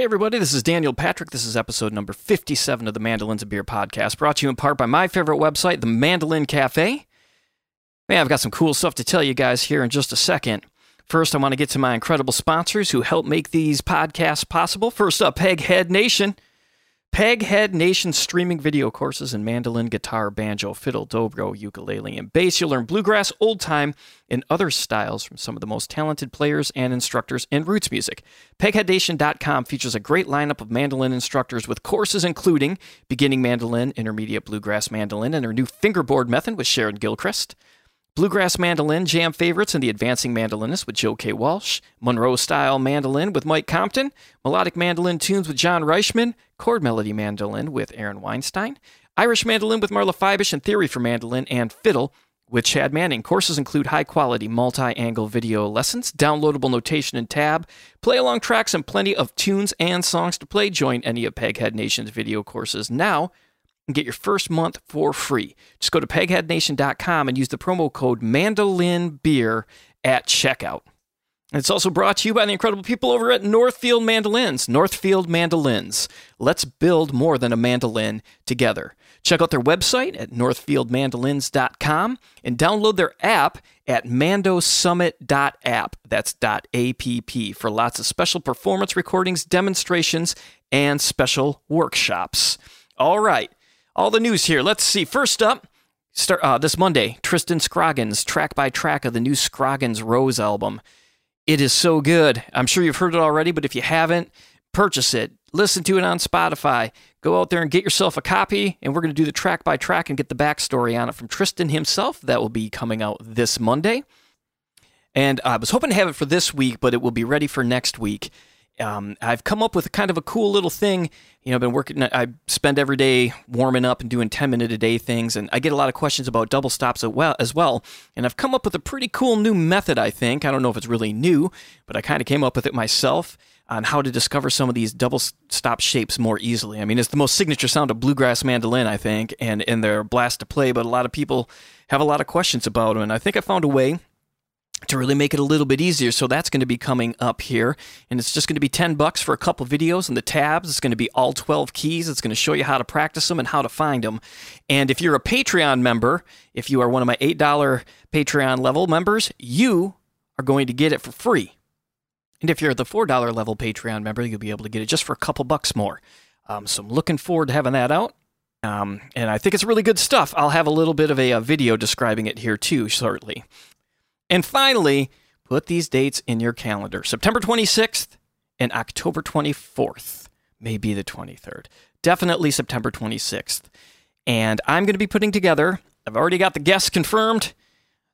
Hey, everybody, this is Daniel Patrick. This is episode number 57 of the Mandolins and Beer podcast, brought to you in part by my favorite website, the Mandolin Cafe. Man, I've got some cool stuff to tell you guys here in just a second. First, I want to get to my incredible sponsors who help make these podcasts possible. First up, Peghead Nation. Peghead Nation streaming video courses in mandolin, guitar, banjo, fiddle, dobro, ukulele, and bass. You'll learn bluegrass, old time, and other styles from some of the most talented players and instructors in roots music. PegheadNation.com features a great lineup of mandolin instructors with courses including beginning mandolin, intermediate bluegrass mandolin, and our new fingerboard method with Sharon Gilchrist. Bluegrass Mandolin Jam Favorites and the Advancing Mandolinist with Joe K. Walsh, Monroe Style Mandolin with Mike Compton, Melodic Mandolin Tunes with John Reischman, Chord Melody Mandolin with Aaron Weinstein, Irish Mandolin with Marla Fibish, and Theory for Mandolin and Fiddle with Chad Manning. Courses include high quality multi angle video lessons, downloadable notation and tab, play along tracks, and plenty of tunes and songs to play. Join any of Peghead Nation's video courses now and get your first month for free. Just go to pegheadnation.com and use the promo code mandolinbeer at checkout. And it's also brought to you by the incredible people over at Northfield Mandolins. Northfield Mandolins. Let's build more than a mandolin together. Check out their website at northfieldmandolins.com and download their app at mandosummit.app. That's .app for lots of special performance recordings, demonstrations, and special workshops. All right, all the news here. Let's see. First up, start uh, this Monday, Tristan Scroggins track by track of the new Scroggins Rose album. It is so good. I'm sure you've heard it already, but if you haven't, purchase it. Listen to it on Spotify. Go out there and get yourself a copy, and we're going to do the track by track and get the backstory on it from Tristan himself. That will be coming out this Monday. And I was hoping to have it for this week, but it will be ready for next week um, I've come up with kind of a cool little thing. You know, I've been working, I spend every day warming up and doing 10 minute a day things, and I get a lot of questions about double stops as well. And I've come up with a pretty cool new method, I think. I don't know if it's really new, but I kind of came up with it myself on how to discover some of these double stop shapes more easily. I mean, it's the most signature sound of bluegrass mandolin, I think, and, and they're a blast to play, but a lot of people have a lot of questions about them. And I think I found a way to really make it a little bit easier. So that's going to be coming up here. And it's just going to be 10 bucks for a couple videos and the tabs. It's going to be all 12 keys. It's going to show you how to practice them and how to find them. And if you're a Patreon member, if you are one of my $8 Patreon level members, you are going to get it for free. And if you're the $4 level Patreon member, you'll be able to get it just for a couple bucks more. Um, so I'm looking forward to having that out. Um, and I think it's really good stuff. I'll have a little bit of a, a video describing it here too shortly. And finally, put these dates in your calendar September 26th and October 24th, maybe the 23rd. Definitely September 26th. And I'm going to be putting together, I've already got the guests confirmed.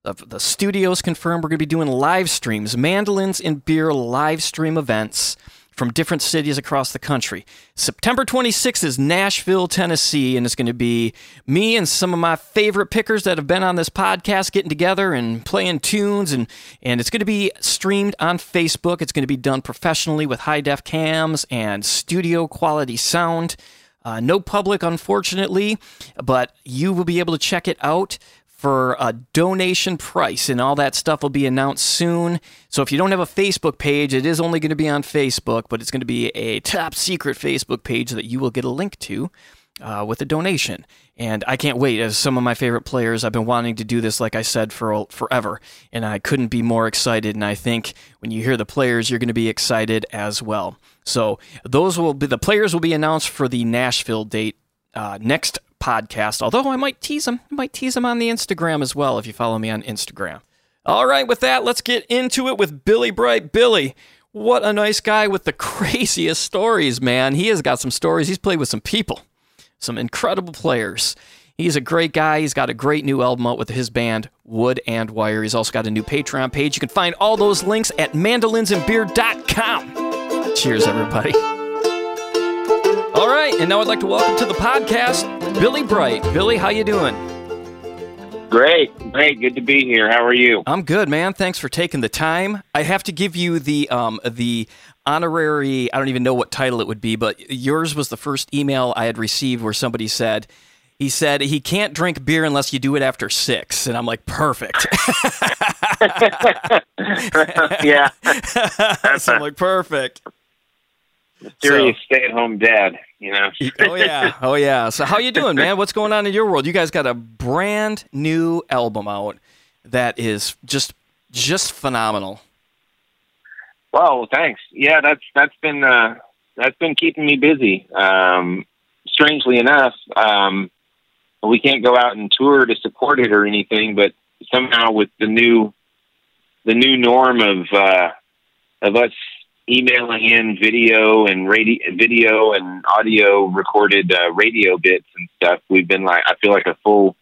The, the studios confirmed we're going to be doing live streams, mandolins and beer live stream events from different cities across the country. September 26th is Nashville, Tennessee, and it's going to be me and some of my favorite pickers that have been on this podcast getting together and playing tunes and and it's going to be streamed on Facebook. It's going to be done professionally with high def cams and studio quality sound. Uh, no public, unfortunately, but you will be able to check it out for a donation price, and all that stuff will be announced soon. So if you don't have a Facebook page, it is only going to be on Facebook, but it's going to be a top secret Facebook page that you will get a link to. Uh, with a donation. And I can't wait. As some of my favorite players, I've been wanting to do this, like I said, for forever. And I couldn't be more excited. And I think when you hear the players, you're going to be excited as well. So those will be the players will be announced for the Nashville date uh, next podcast. Although I might tease him, I might tease him on the Instagram as well if you follow me on Instagram. All right, with that, let's get into it with Billy Bright. Billy, what a nice guy with the craziest stories, man. He has got some stories. He's played with some people, some incredible players. He's a great guy. He's got a great new album out with his band, Wood and Wire. He's also got a new Patreon page. You can find all those links at mandolinsandbeer.com. Cheers, everybody. All right, and now I'd like to welcome to the podcast Billy Bright. Billy, how you doing? Great, great, good to be here. How are you? I'm good, man. Thanks for taking the time. I have to give you the um the honorary. I don't even know what title it would be, but yours was the first email I had received where somebody said. He said he can't drink beer unless you do it after six, and I'm like, perfect. yeah, so I'm like, perfect. Mysterious so, stay-at-home dad, you know. oh yeah, oh yeah. So how you doing, man? What's going on in your world? You guys got a brand new album out that is just just phenomenal. Well, thanks. Yeah, that's that's been uh, that's been keeping me busy. Um, strangely enough, um, we can't go out and tour to support it or anything, but somehow with the new the new norm of uh, of us emailing in video and radio, video and audio recorded uh, radio bits and stuff. We've been like, I feel like a full,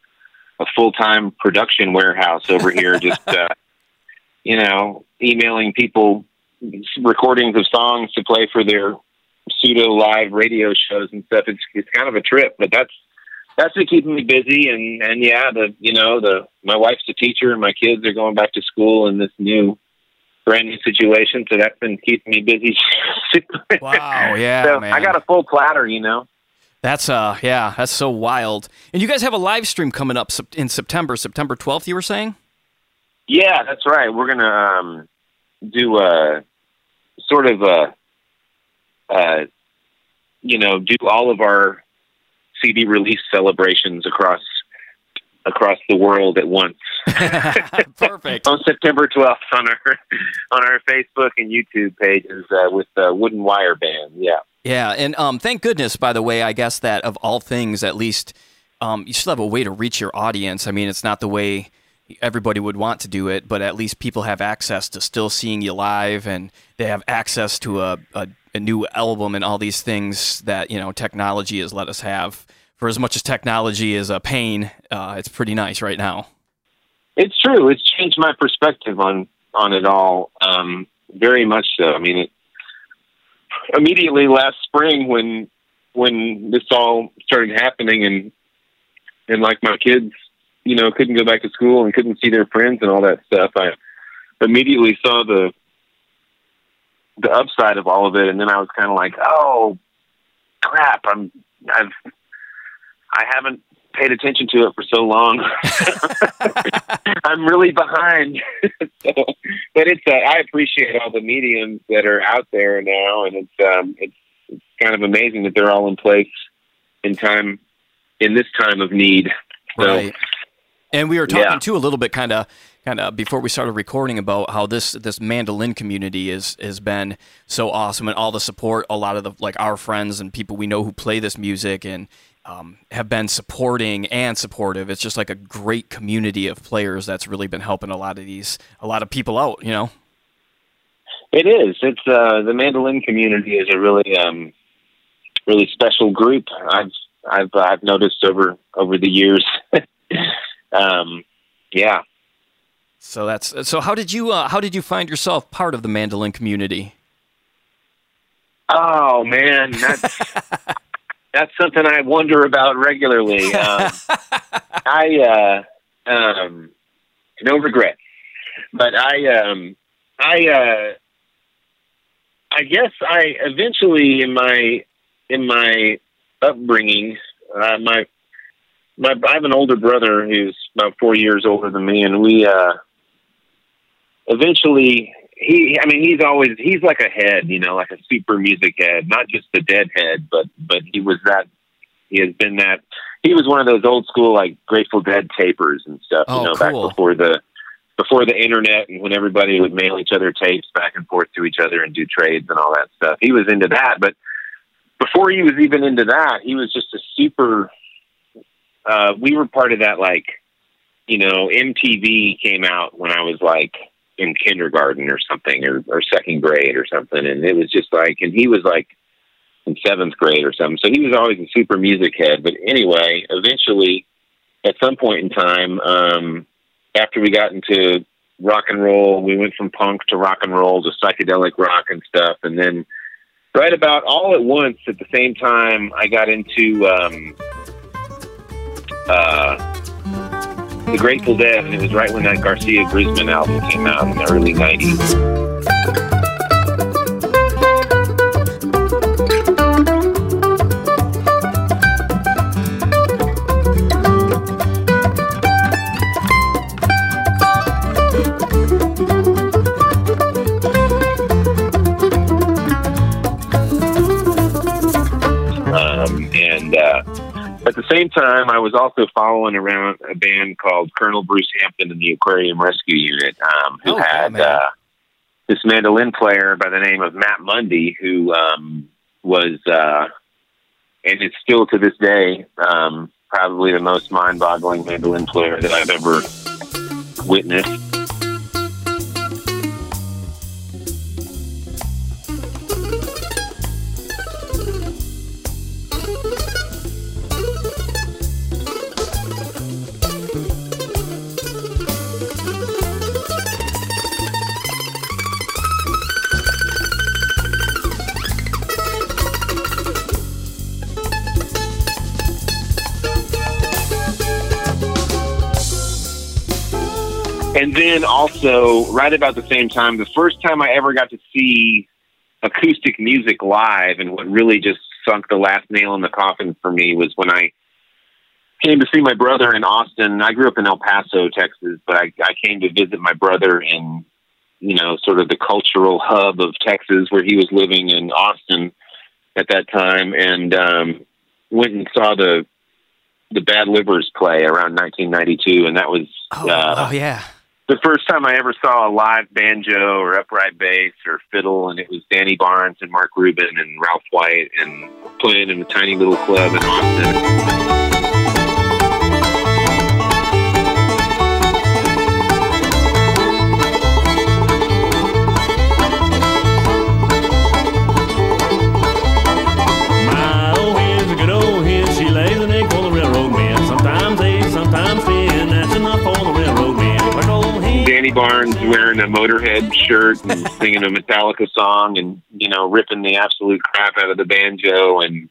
a full time production warehouse over here. just, uh, you know, emailing people recordings of songs to play for their pseudo live radio shows and stuff. It's it's kind of a trip, but that's that's been keeping me busy. And and yeah, the you know the my wife's a teacher and my kids are going back to school in this new brand new situation, so that's been keeping me busy. wow, yeah, so man. I got a full platter, you know. That's uh, yeah, that's so wild. And you guys have a live stream coming up in September, September twelfth. You were saying? Yeah, that's right. We're gonna um, do a sort of a, uh, you know, do all of our CD release celebrations across across the world at once. Perfect. on September 12th on our on our Facebook and YouTube pages uh, with the Wood and Wire Band. Yeah. Yeah, and um, thank goodness, by the way, I guess that of all things, at least um, you still have a way to reach your audience. I mean, it's not the way everybody would want to do it, but at least people have access to still seeing you live, and they have access to a, a, a new album and all these things that you know technology has let us have for as much as technology is a pain, uh, it's pretty nice right now. It's true. It's changed my perspective on on it all. Um, very much so. I mean, it, immediately last spring when when this all started happening and and like my kids, you know, couldn't go back to school and couldn't see their friends and all that stuff. I immediately saw the the upside of all of it, and then I was kind of like, oh crap, I'm I've I haven't paid attention to it for so long. I'm really behind. so, but it's uh, I appreciate all the mediums that are out there now, and it's um, it's it's kind of amazing that they're all in place in time in this time of need. So, right. And we were talking yeah. too a little bit, kind of, kind of before we started recording about how this this mandolin community is has been so awesome and all the support. A lot of the like our friends and people we know who play this music and um, have been supporting and supportive. It's just like a great community of players that's really been helping a lot of these, a lot of people out. You know, it is. It's uh, the mandolin community is a really, um, really special group. I've I've I've noticed over over the years. um, yeah. So that's so. How did you uh, how did you find yourself part of the mandolin community? Oh man, that's that's something I wonder about regularly. Um, I uh, um, no regret, but I um, I uh, I guess I eventually in my in my upbringing, uh, my my I have an older brother who's about four years older than me, and we uh, eventually he I mean he's always he's like a head, you know, like a super music head, not just the dead head, but but he was that he has been that he was one of those old school like Grateful Dead tapers and stuff, oh, you know, cool. back before the before the internet and when everybody would mail each other tapes back and forth to each other and do trades and all that stuff. He was into that, but before he was even into that, he was just a super uh we were part of that like you know, MTV came out when I was like in kindergarten or something or, or second grade or something and it was just like and he was like in seventh grade or something so he was always a super music head but anyway eventually at some point in time um after we got into rock and roll we went from punk to rock and roll to psychedelic rock and stuff and then right about all at once at the same time i got into um uh the Grateful Dead, and it was right when that Garcia Grisman album came out in the early 90s. At the same time, I was also following around a band called Colonel Bruce Hampton and the Aquarium Rescue Unit, um, who Oh, had man. uh, this mandolin player by the name of Matt Mundy, who um, was, uh, and it's still to this day, um, probably the most mind-boggling mandolin player that I've ever witnessed. Then also, right about the same time, the first time I ever got to see acoustic music live, and what really just sunk the last nail in the coffin for me was when I came to see my brother in Austin. I grew up in El Paso, Texas, but I, I came to visit my brother in, you know, sort of the cultural hub of Texas where he was living in Austin at that time, and um, went and saw the the Bad Livers play around 1992, and that was Oh, uh, oh yeah. The first time I ever saw a live banjo or upright bass or fiddle, and it was Danny Barnes and Mark Rubin and Ralph White, and playing in a tiny little club in Austin. Danny Barnes wearing a Motorhead shirt and singing a Metallica song, and you know ripping the absolute crap out of the banjo, and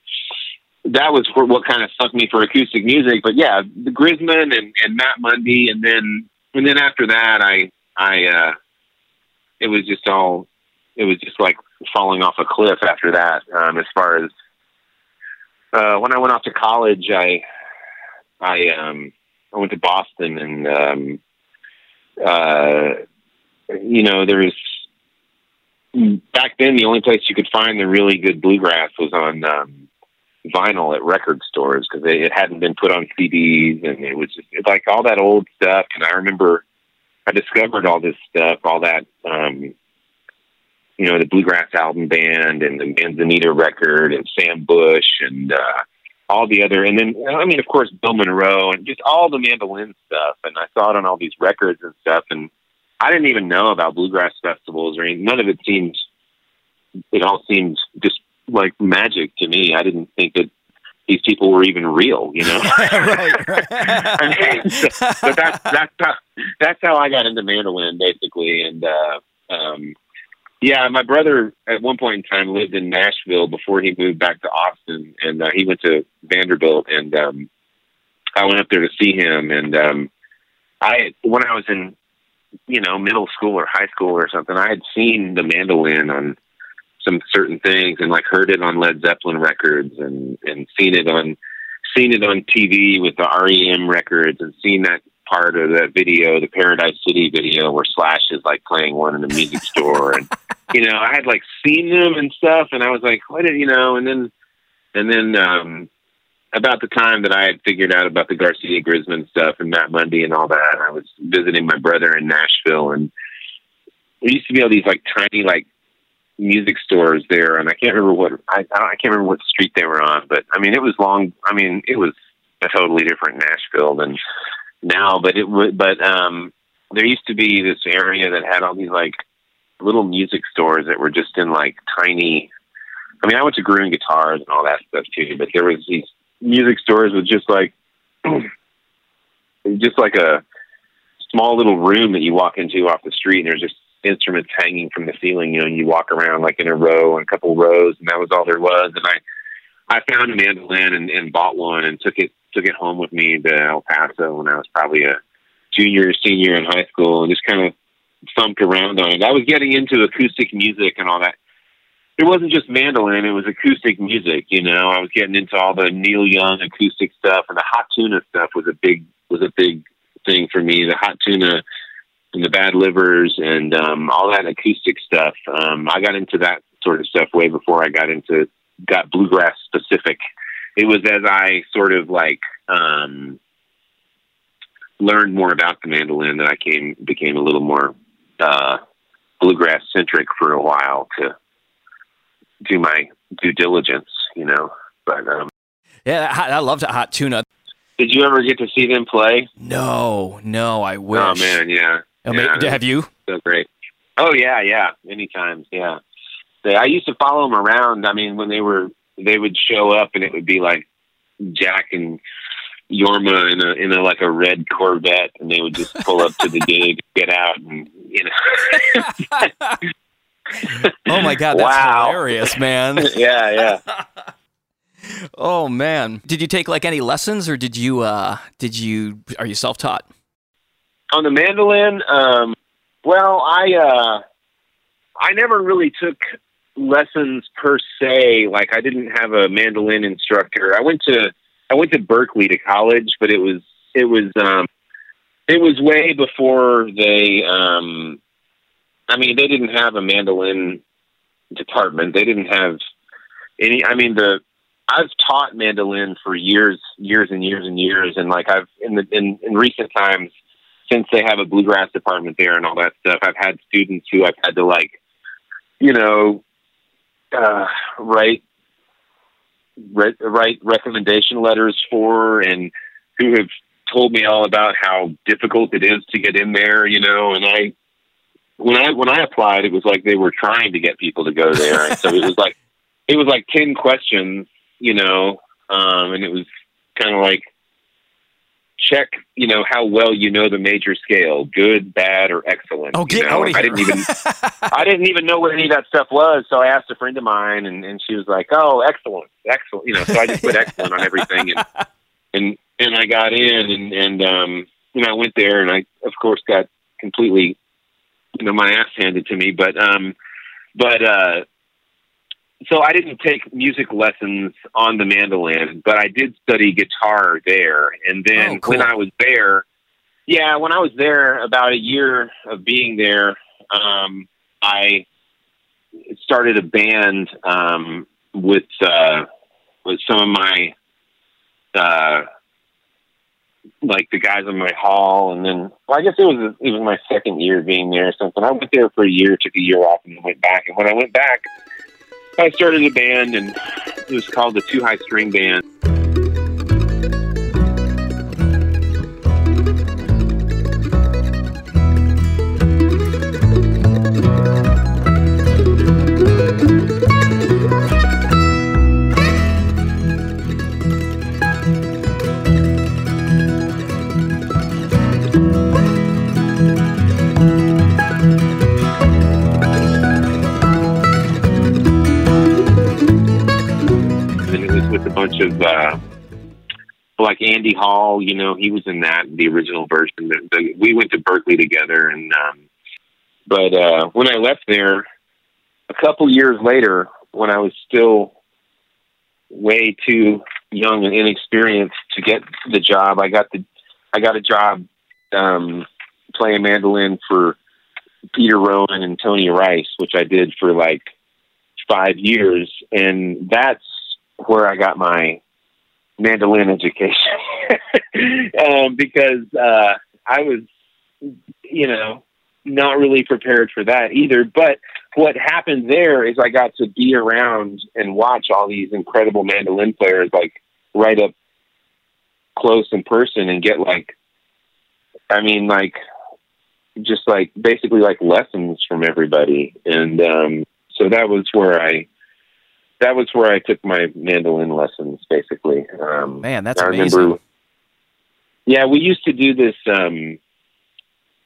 that was what kind of sucked me for acoustic music. But yeah, the Grisman and, and Matt Mundy, and then and then after that, I I uh, it was just all it was just like falling off a cliff after that. Um, as far as uh, when I went off to college, I I um, I went to Boston and um, uh, you know there was back then the only place you could find the really good bluegrass was on um, vinyl at record stores because it, hadn't been put on CDs and it was just like all that old stuff. And I remember I discovered all this stuff, all that. Um, you know, the Bluegrass Album Band and the Manzanita record and Sam Bush and uh, all the other, and then I mean, of course, Bill Monroe and just all the mandolin stuff. And I saw it on all these records and stuff. And I didn't even know about bluegrass festivals or anything. None of it seemed. It all seemed just like magic to me. I didn't think that these people were even real. You know. right, right. I mean, so- but that's that's how that's how I got into mandolin basically, and uh, um, yeah, my brother at one point in time lived in Nashville before he moved back to Austin, and uh, he went to Vanderbilt, and um, I went up there to see him, and um, I when I was in you know middle school or high school or something, I had seen the mandolin on some certain things and like heard it on Led Zeppelin records and and seen it on seen it on TV with the REM records and seen that part of that video, the Paradise City video, where Slash is like playing one in a music store, and you know, I had like seen them and stuff, and I was like, what did you know? And then, and then, um, about the time that I had figured out about the Garcia Grisman stuff and Matt Mundy and all that, I was visiting my brother in Nashville, and there used to be all these like tiny like music stores there, and I can't remember what I I can't remember what street they were on, but I mean it was long. I mean it was a totally different Nashville than now, but it would. But um, there used to be this area that had all these like little music stores that were just in like tiny. I mean, I went to Gruhn Guitars and all that stuff too, but there was these music stores with just like just like a small little room that you walk into off the street, and there's just instruments hanging from the ceiling. You know, and you walk around like in a row, and a couple rows, and that was all there was. And I, I found a mandolin and, and bought one and took it took it home with me to El Paso when I was probably a junior or senior in high school, and just kind of thumped around on it. I was getting into acoustic music and all that. It wasn't just mandolin; it was acoustic music. You know, I was getting into all the Neil Young acoustic stuff, and the hot tuna stuff was a big was a big thing for me. The hot tuna and the bad livers and um, all that acoustic stuff. Um, I got into that sort of stuff way before I got into got bluegrass specific it was as I sort of like um, learned more about the mandolin that I came became a little more uh, bluegrass centric for a while to do my due diligence, you know. But um, Yeah, I I loved Hot Tuna. did you ever get to see them play? No, no, I wish. Oh man, yeah. Mean, yeah. have you? so great. Oh yeah, yeah, many times, yeah. They, I used to follow them around. I mean, when they were, they would show up, and it would be like Jack and Jorma in a in a like a red Corvette, and they would just pull up to the gig, get out, and you know, Oh my god, that's Wow. hilarious, man. yeah, yeah. oh man. Did you take like any lessons or did you uh did you are you self-taught? On the mandolin, um, well, I uh, I never really took lessons per se. Like I didn't have a mandolin instructor. I went to I went to Berklee to college, but it was it was um, it was way before they. Um, I mean, they didn't have a mandolin department. They didn't have any. I mean, the I've taught mandolin for years, years and years and years, and like I've in the in, in recent times since they have a bluegrass department there and all that stuff, I've had students who I've had to like, you know, uh, write write, write recommendation letters for, and who have told me all about how difficult it is to get in there, you know. And I, when I when I applied, it was like they were trying to get people to go there, and so it was like it was like ten questions, you know, um, and it was kind of like check, you know, how well you know the major scale, good, bad, or excellent. Oh, you get know? out of I didn't even I didn't even know what any of that stuff was. So I asked a friend of mine, and, and she was like, "Oh, excellent, excellent." You know, so I just put excellent on everything, and and and I got in, and and um, you know, I went there, and I of course got completely, you know, my ass handed to me. But um, but uh, so I didn't take music lessons on the mandolin, but I did study guitar there, and then Oh, cool. when I was there. Yeah, when I was there, about a year of being there, um, I started a band um, with uh, with some of my uh, like the guys in my hall, and then well, I guess it was it was my second year being there or something. I went there for a year, took a year off, and then went back. And when I went back, I started a band, and it was called the Two High String Band. Like Andy Hall. You know, he was in that the original version. The, the, we went to Berklee together, and um, but uh, when I left there, a couple years later, when I was still way too young and inexperienced to get the job, I got the I got a job um, playing mandolin for Peter Rowan and Tony Rice, which I did for like five years, and that's where I got my mandolin education um, because uh, I was, you know, not really prepared for that either. But what happened there is I got to be around and watch all these incredible mandolin players, like right up close in person, and get like, I mean, like, just like basically like lessons from everybody, and um, so that was where I that was where I took my mandolin lessons, basically. Um, Man, that's I amazing. remember. Yeah, we used to do this. Um,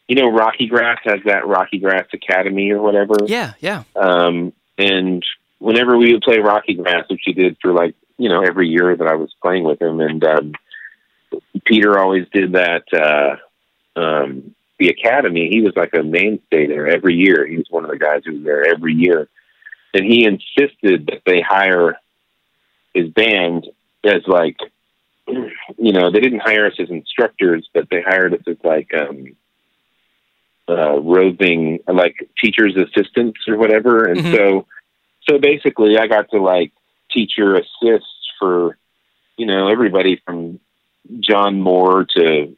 you know, Rocky Grass has that Rocky Grass Academy or whatever. Yeah, yeah. Um, and whenever we would play Rocky Grass, which he did for like you know every year that I was playing with him, and um, Peter always did that. Uh, um, the Academy, he was like a mainstay there every year. He was one of the guys who was there every year, and he insisted that they hire his band as like, you know, they didn't hire us as instructors, but they hired us as like um, uh, roving, like teachers' assistants or whatever. And Mhm. so, so basically, I got to like teacher assist for you know, everybody from John Moore to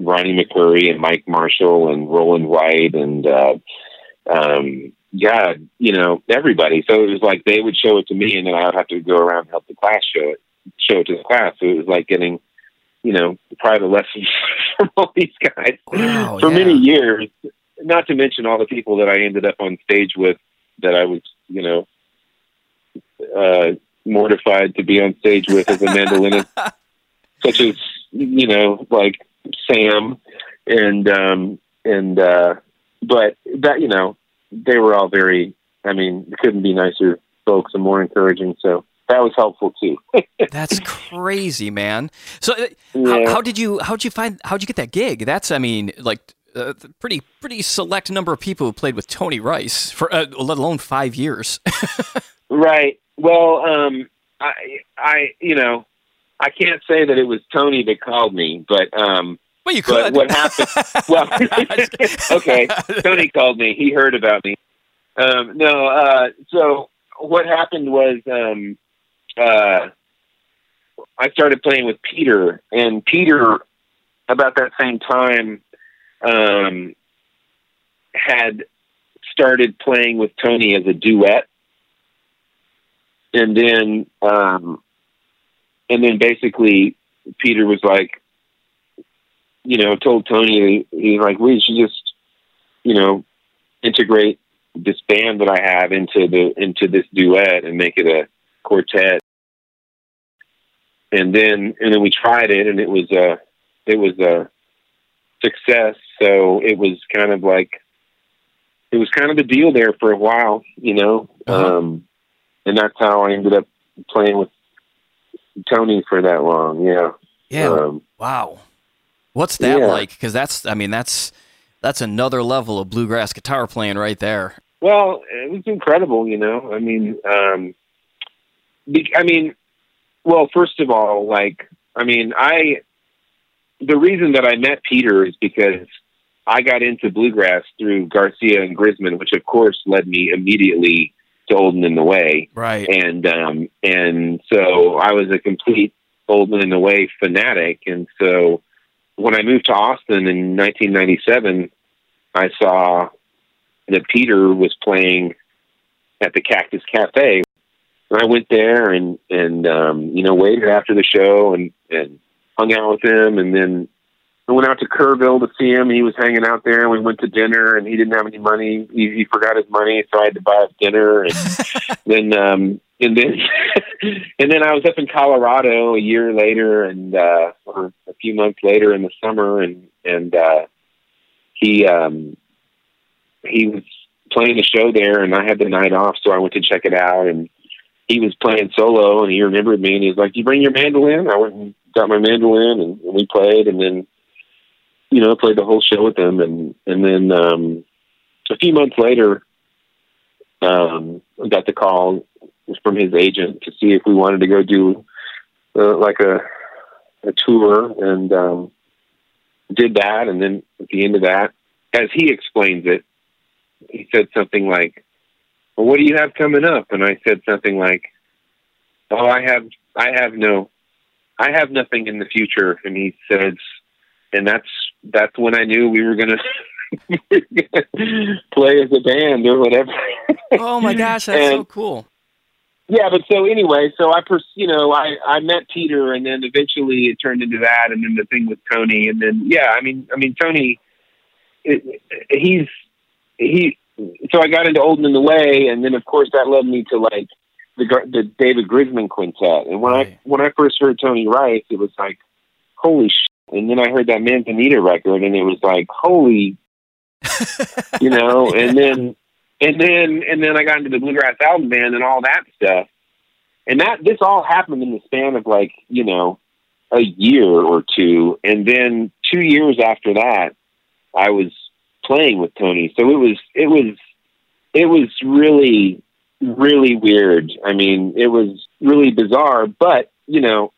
Ronnie McCoury and Mike Marshall and Roland White and uh, um, God, you know, everybody. So it was like they would show it to me, and then I would have to go around and help the class show it, show it to the class. So it was like getting, you know, private lessons from all these guys Wow, for yeah. many years. Not to mention all the people that I ended up on stage with that I was, you know, uh, mortified to be on stage with as a mandolinist, such as you know, like Sam and um, and uh, but that you know they were all very. I mean, couldn't be nicer folks and more encouraging. So that was helpful too. That's crazy, man. So, uh, how, how did you how did you find how did you get that gig? That's I mean, like a pretty pretty select number of people who played with Tony Rice for uh, let alone five years. Right. Well, um, I, I, you know, I can't say that it was Tony that called me, but um, well, you But could. what happened- well, okay, Tony called me. He heard about me. Um, no, uh, so what happened was um, uh, I started playing with Peter, and Peter, about that same time, um, had started playing with Tony as a duet, and then, um, and then basically Peter was like, you know, told Tony, he's like, we should just, you know, integrate this band that I have into the into this duet and make it a quartet. And then and then we tried it and it was a it was a success. So it was kind of like it was kind of the deal there for a while, you know. Uh-huh. Um and that's how I ended up playing with Tony for that long, yeah. yeah. Um, wow. What's that yeah. like? Because that's I mean that's that's another level of bluegrass guitar playing right there. Well, it was incredible, you know. I mean, um, be- I mean, well, first of all, like, I mean, I, the reason that I met Peter is because I got into bluegrass through Garcia and Grisman, which of course led me immediately to Old and in the Way. Right. And, um, and so I was a complete Old and in the Way fanatic. And so when I moved to Austin in 1997, I saw that Peter was playing at the Cactus Cafe. And I went there and and um, you know waited after the show and and hung out with him and then I went out to Kerrville to see him. He was hanging out there and we went to dinner and he didn't have any money. He, he forgot his money, so I had to buy us dinner and then um and then and then I was up in Colorado a year later and uh or a few months later in the summer and and uh he um he was playing a show there and I had the night off so I went to check it out and he was playing solo and he remembered me and he was like, You bring your mandolin? I went and got my mandolin and, and we played and then you know, played the whole show with him and and then um a few months later um got the call from his agent to see if we wanted to go do uh, like a a tour. And um did that. And then at the end of that as he explains it he said something like well what do you have coming up? And i said something like oh i have i have no i have nothing in the future. And he says and that's that's when i knew we were going to play as a band or whatever oh my gosh, that's so cool. yeah, but so anyway, so I, pers- you know, I I met Peter, and then eventually it turned into that, and then the thing with Tony, and then yeah, I mean, I mean Tony, it, he's he. So I got into Old and in the Way, and then of course that led me to like the the David Grisman Quintet, and when Right. I when I first heard Tony Rice, it was like holy shit, and then I heard that Manzanita record, and it was like holy, you know, and then and then and then I got into the bluegrass album band and all that stuff. And that this all happened in the span of like, you know, a year or two. And then two years after that I was playing with Tony. So it was it was it was really really weird. I mean, it was really bizarre, but you know,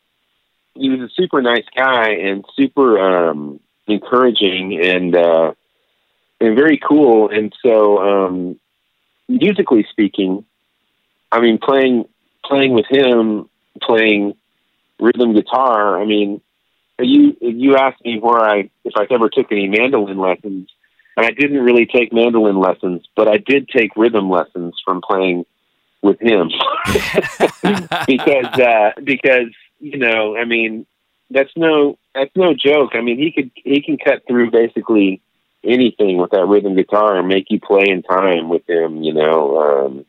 he was a super nice guy and super um encouraging and uh and very cool. And so um musically speaking, I mean, playing playing with him, playing rhythm guitar. I mean, you you asked me where I if I ever took any mandolin lessons, and I didn't really take mandolin lessons, but I did take rhythm lessons from playing with him because uh, because you know I mean that's no that's no joke. I mean he could he can cut through basically anything with that rhythm guitar and make you play in time with him. You know, um,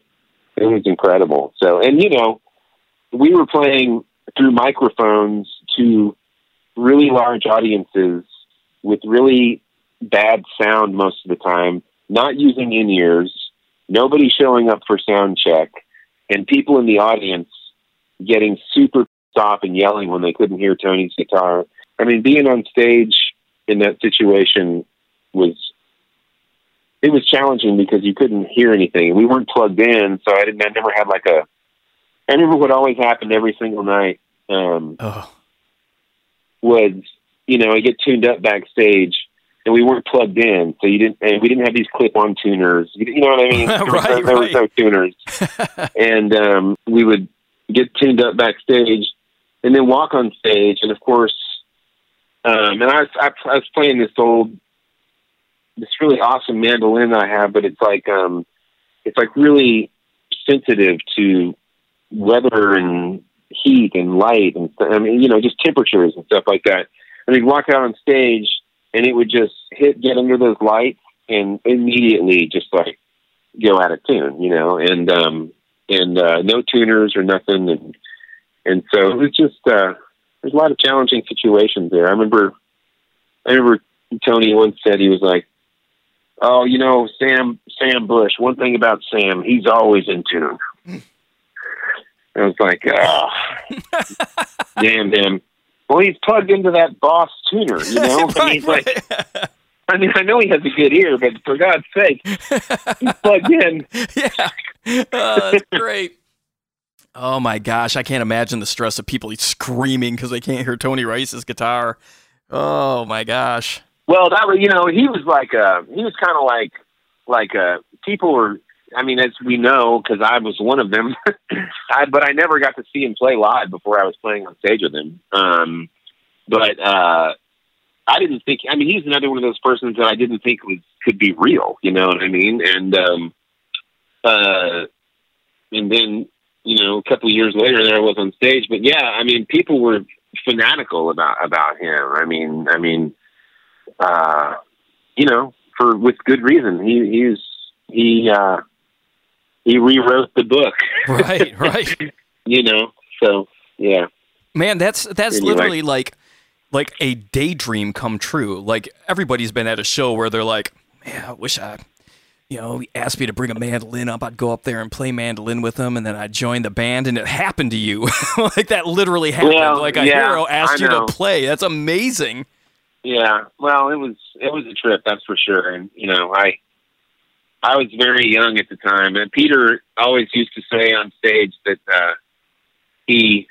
it was incredible. So and you know we were playing through microphones to really large audiences with really bad sound most of the time, not using in ears, nobody showing up for sound check, and people in the audience getting super off and yelling when they couldn't hear Tony's guitar. I mean, being on stage in that situation was it was challenging because you couldn't hear anything. We weren't plugged in, so I didn't. I never had like a. I remember what always happened every single night. Um, oh. Was you know I get tuned up backstage and we weren't plugged in, so you didn't. And we didn't have these clip-on tuners. You know what I mean? right, there, right. there was no tuners, and um, we would get tuned up backstage, and then walk on stage. And of course, um, and I was, I, I was playing this old, this really awesome mandolin I have, but it's like um, it's like really sensitive to weather and heat and light and I mean, you know, just temperatures and stuff like that. And we'd walk out on stage and it would just hit, get under those lights and immediately just like go out of tune, you know, and, um, and, uh, no tuners or nothing. And, and so it was just, uh, there's a lot of challenging situations there. I remember, I remember Tony once said he was like, Oh, you know, Sam, Sam Bush, one thing about Sam, he's always in tune. I was like, oh, damn him. Well, he's plugged into that Boss tuner, you know. I mean, right, like, I mean, I know he has a good ear, but for God's sake, he's plugged in. yeah. Oh, that's great. Oh my gosh, I can't imagine the stress of people screaming because they can't hear Tony Rice's guitar. Oh my gosh. Well, that was, you know, he was like, uh, he was kind of like, like, uh, people were, I mean, as we know, because I was one of them, I, but I never got to see him play live before I was playing on stage with him. Um, but, uh, I didn't think, I mean, he's another one of those persons that I didn't think was, could be real, you know what I mean? And, um, uh, and then, you know, a couple of years later there I was on stage, but yeah, I mean, people were fanatical about, about him. I mean, I mean, uh, you know, for, with good reason. He, he's, he, uh, he rewrote the book. Right, right. you know, so yeah. Man, that's that's Anyway. literally like like a daydream come true. Like everybody's been at a show where they're like, "Man, I wish I, you know, he asked me to bring a mandolin up. I'd go up there and play mandolin with him, and then I'd join the band, and it happened to you. like that literally happened. Well, like a yeah, hero asked you to play. That's amazing. Yeah. Well, it was it was a trip, that's for sure. And you know, I I was very young at the time, and Peter always used to say on stage that uh, he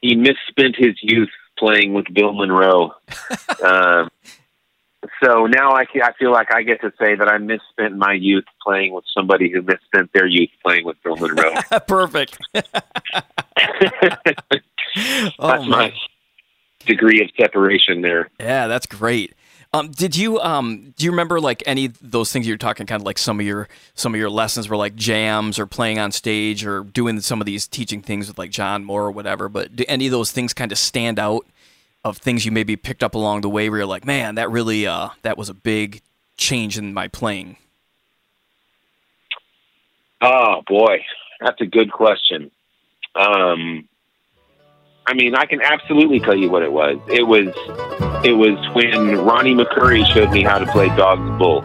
he misspent his youth playing with Bill Monroe. um, so now I, I feel like I get to say that I misspent my youth playing with somebody who misspent their youth playing with Bill Monroe. Perfect. That's oh my degree of separation there. Yeah, that's great. Um, did you um do you remember like any of those things you're talking kind of like some of your some of your lessons were like jams or playing on stage or doing some of these teaching things with like John Moore or whatever, but do any of those things kind of stand out of things you maybe picked up along the way where you're like, man, that really uh that was a big change in my playing. Oh boy, that's a good question. Um, I mean, I can absolutely tell you what it was. It was, it was when Ronnie McCoury showed me how to play Dog's Bull.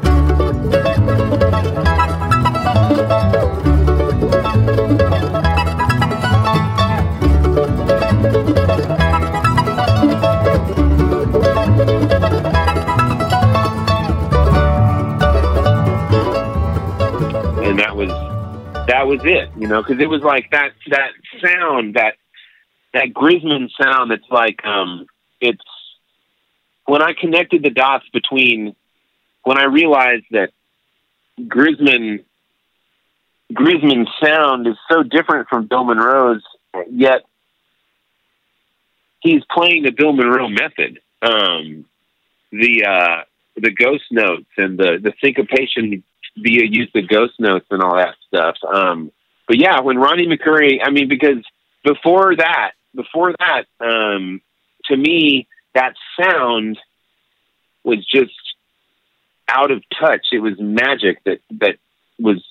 That was it, you know, because it was like that that sound that that Grisman sound. It's like um, it's when I connected the dots between when I realized that Grisman Grisman's sound is so different from Bill Monroe's, yet he's playing the Bill Monroe method. Um, the uh, the ghost notes and the the syncopation via use of ghost notes and all that stuff. Um, but yeah, when Ronnie McCoury, I mean, because before that, before that, um, to me, that sound was just out of touch. It was magic that that was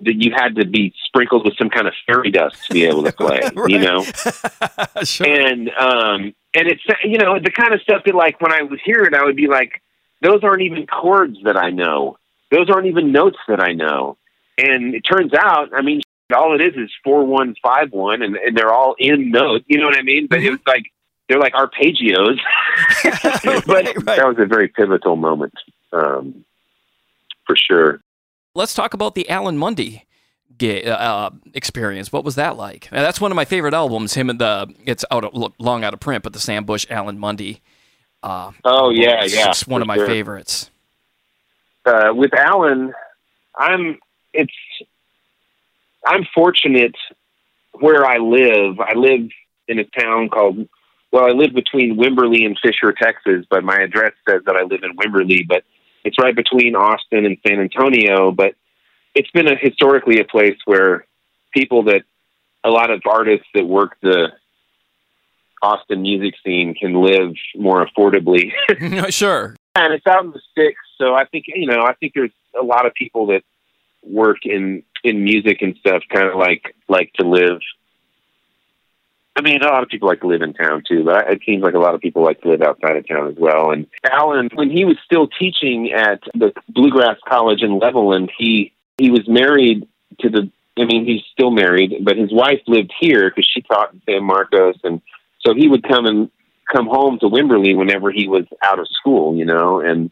that you had to be sprinkled with some kind of fairy dust to be able to play. Right. You know, sure. and um, and it's you know the kind of stuff that like when I would hear it, I would be like, those aren't even chords that I know. Those aren't even notes that I know. And it turns out, I mean, all it is is four one five one, and and they're all in notes. You know what I mean? But it was like they're like arpeggios. but Right, right. that was a very pivotal moment, um, for sure. Let's talk about the Alan Munde uh, experience. What was that like? Uh, that's one of my favorite albums. Him and the it's out of, long out of print, but the Sam Bush Alan Munde. Uh, Oh yeah, it's yeah. just one of my sure. favorites. Uh, with Alan, I'm it's I'm fortunate where I live. I live in a town called well, I live between Wimberley and Fischer, Texas, but my address says that I live in Wimberley, but it's right between Austin and San Antonio. But it's been a historically a place where people that a lot of artists that work the Austin music scene can live more affordably sure. And it's out in the sticks. So I think you know, I think there's a lot of people that work in in music and stuff, kind of like like to live. I mean, a lot of people like to live in town too, but it seems like a lot of people like to live outside of town as well. And Alan, when he was still teaching at the Bluegrass College in Levelland, he he was married to the. I mean, he's still married, but his wife lived here because she taught in San Marcos, and so he would come and come home to Wimberley whenever he was out of school, you know, and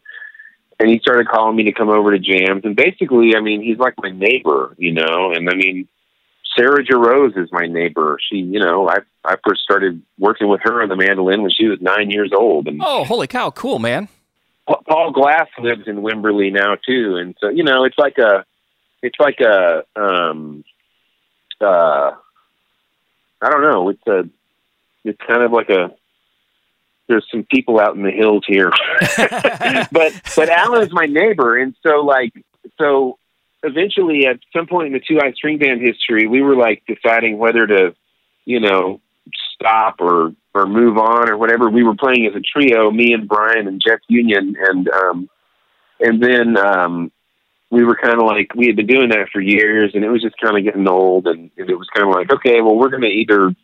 and he started calling me to come over to jams. And basically, I mean, he's like my neighbor, you know. And I mean, Sarah Jarosz is my neighbor. She, you know, I I first started working with her on the mandolin when she was nine years old, and Oh, holy cow! Cool, man. Pa- Paul Glasse lives in Wimberley now too. And so, you know, it's like a, it's like a, um, uh, I don't know. It's a, it's kind of like a. There's some people out in the hills here, but but Alan is my neighbor, and so like so eventually at some point in the Two High String Band history, we were like deciding whether to, you know, stop or or move on or whatever. We were playing as a trio, me and Brian and Jeff Union, and um, and then um, we were kind of like we had been doing that for years, and it was just kind of getting old, and, and it was kind of like, okay, well, we're going to either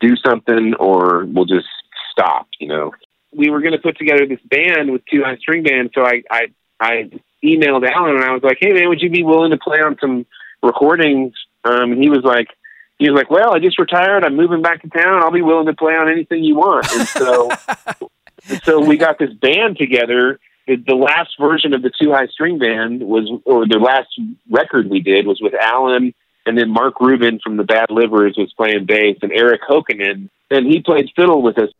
do something or we'll just stop, you know. We were going to put together this band with Two High String Band, so I I I emailed Alan and I was like, hey man, would you be willing to play on some recordings? Um, and he was like, he was like, well, I just retired. I'm moving back to town. I'll be willing to play on anything you want. And so, so we got this band together. The, the last version of the two high string band was, or the last record we did was with Alan, and then Mark Rubin from the Bad Livers was playing bass, and Erik Hokkanen, and he played fiddle with us.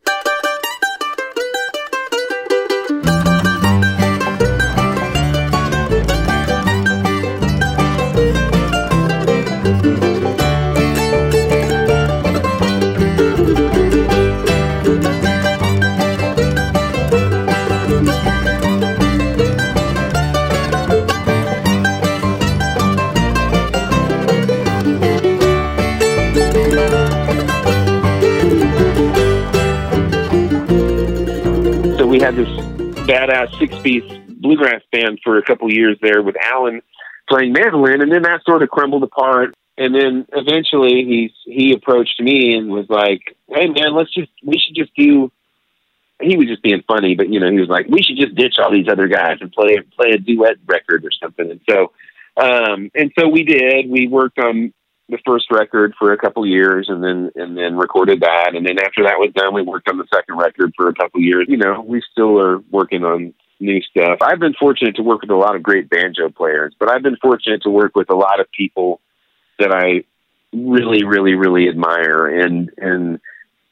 Had this badass six piece bluegrass band for a couple years there with Alan playing mandolin, and then that sort of crumbled apart. And then eventually he he approached me and was like, "Hey man, let's just we should just do." He was just being funny, but you know he was like, "We should just ditch all these other guys and play play a duet record or something." And so, um, and so we did. We worked on the first record for a couple years and then and then recorded that. And then after that was done we worked on the second record for a couple years. You know we still are working on new stuff. I've been fortunate to work with a lot of great banjo players but i've been fortunate to work with a lot of people that i really really really admire. And and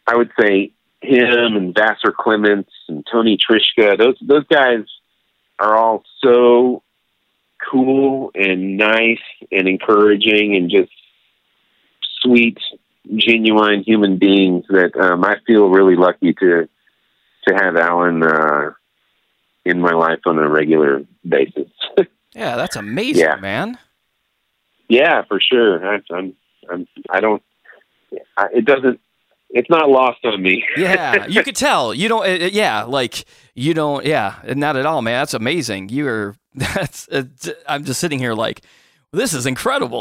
i would say him and vassar clements and Tony Trischka those those guys are all so cool and nice and encouraging and just sweet genuine human beings that um, I feel really lucky to to have Alan uh, in my life on a regular basis. Yeah, that's amazing, Yeah. man. yeah, for sure. I, I'm, I'm, I don't. I, it doesn't. It's not lost on me. Yeah, you could tell. You don't. Uh, uh, yeah, like you don't. Yeah, not at all, man. That's amazing. You're. That's. I'm just sitting here like, this is incredible.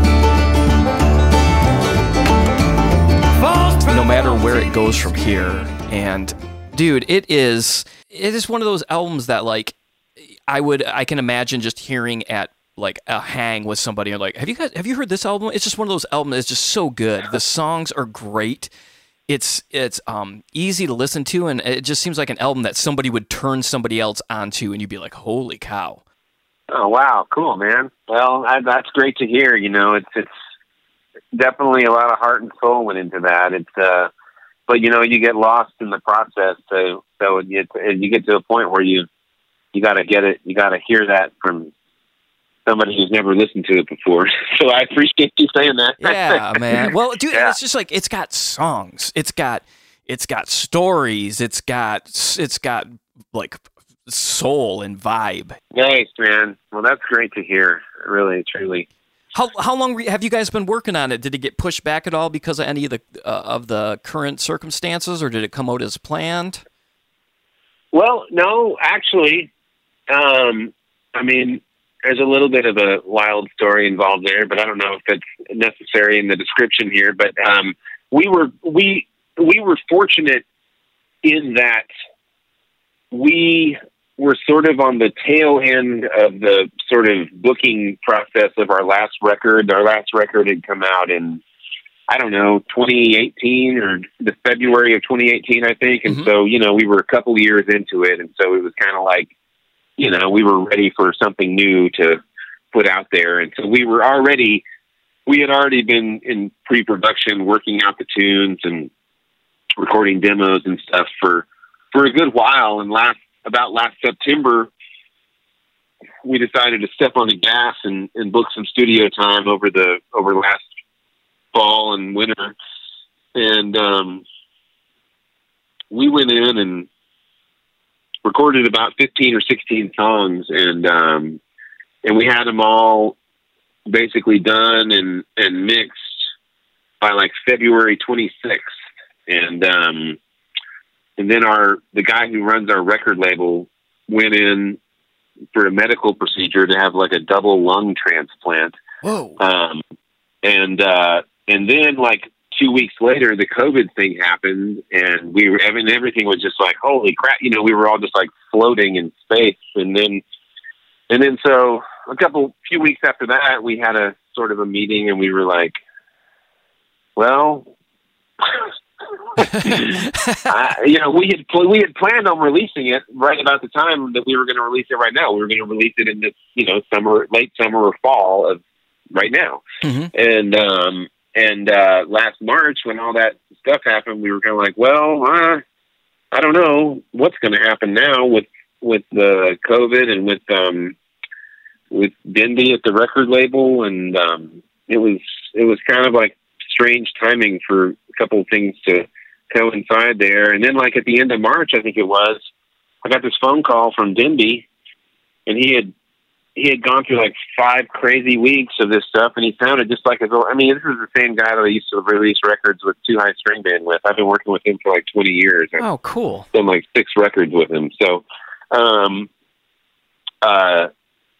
no matter where it goes from here. And dude, it is it is one of those albums that like I would I can imagine just hearing at like a hang with somebody and like, have you guys have you heard this album? It's just one of those albums that's just so good. The songs are great. It's it's um easy to listen to and it just seems like an album that somebody would turn somebody else onto and you'd be like, holy cow. Oh wow, cool, man. Well, I, that's great to hear. You know, it's it's definitely a lot of heart and soul went into that. It's uh, but you know, you get lost in the process. So so you you get to a point where you you got to get it. You got to hear that from somebody who's never listened to it before. so I appreciate you saying that. Yeah, man. Well, dude, Yeah. it's just like it's got songs. It's got it's got stories. It's got it's got like soul and vibe. Nice, man. Well, that's great to hear. Really, truly. How how long have you guys been working on it? Did it get pushed back at all because of any of the uh, of the current circumstances, or did it come out as planned? Well, no, actually, um, I mean, there's a little bit of a wild story involved there, but I don't know if it's necessary in the description here. But um, we were we we were fortunate in that we were sort of on the tail end of the sort of booking process of our last record. Our last record had come out in I don't know, 2018 or the February of 2018, I think. And Mhm. so, you know, we were a couple years into it. And so it was kind of like, you know, we were ready for something new to put out there. And so we were already, we had already been in pre production working out the tunes and recording demos and stuff for, for a good while. And last, about last September, we decided to step on the gas and, and book some studio time over the, over last fall and winter. And um, we went in and recorded about 15 or 16 songs and um, and we had them all basically done and, and mixed by like February 26th. And um, and then our the guy who runs our record label went in for a medical procedure to have like a double lung transplant. Whoa! Um, and uh, and then like two weeks later, the COVID thing happened, and we were. I mean, everything was just like holy crap. You know, we were all just like floating in space, and then and then so a couple few weeks after that, we had a sort of a meeting, and we were like, well. I, you know, we had pl- we had planned on releasing it right about the time that we were going to release it. Right now, we were going to release it in this, you know, summer, late summer or fall of right now. Mhm. And um, and uh, last March, when all that stuff happened, we were kind of like, well, uh, I don't know what's going to happen now with with the COVID and with um, with Denby at the record label, and um, it was it was kind of like strange timing for a couple of things to coincide there. And then, like at the end of March, I think it was, I got this phone call from Denby, and he had he had gone through like five crazy weeks of this stuff, and he sounded just like his old. I mean, this is the same guy that I used to release records with Two High String Band with. I've been working with him for like twenty years. I've Oh, cool. done like six records with him. So, um, uh,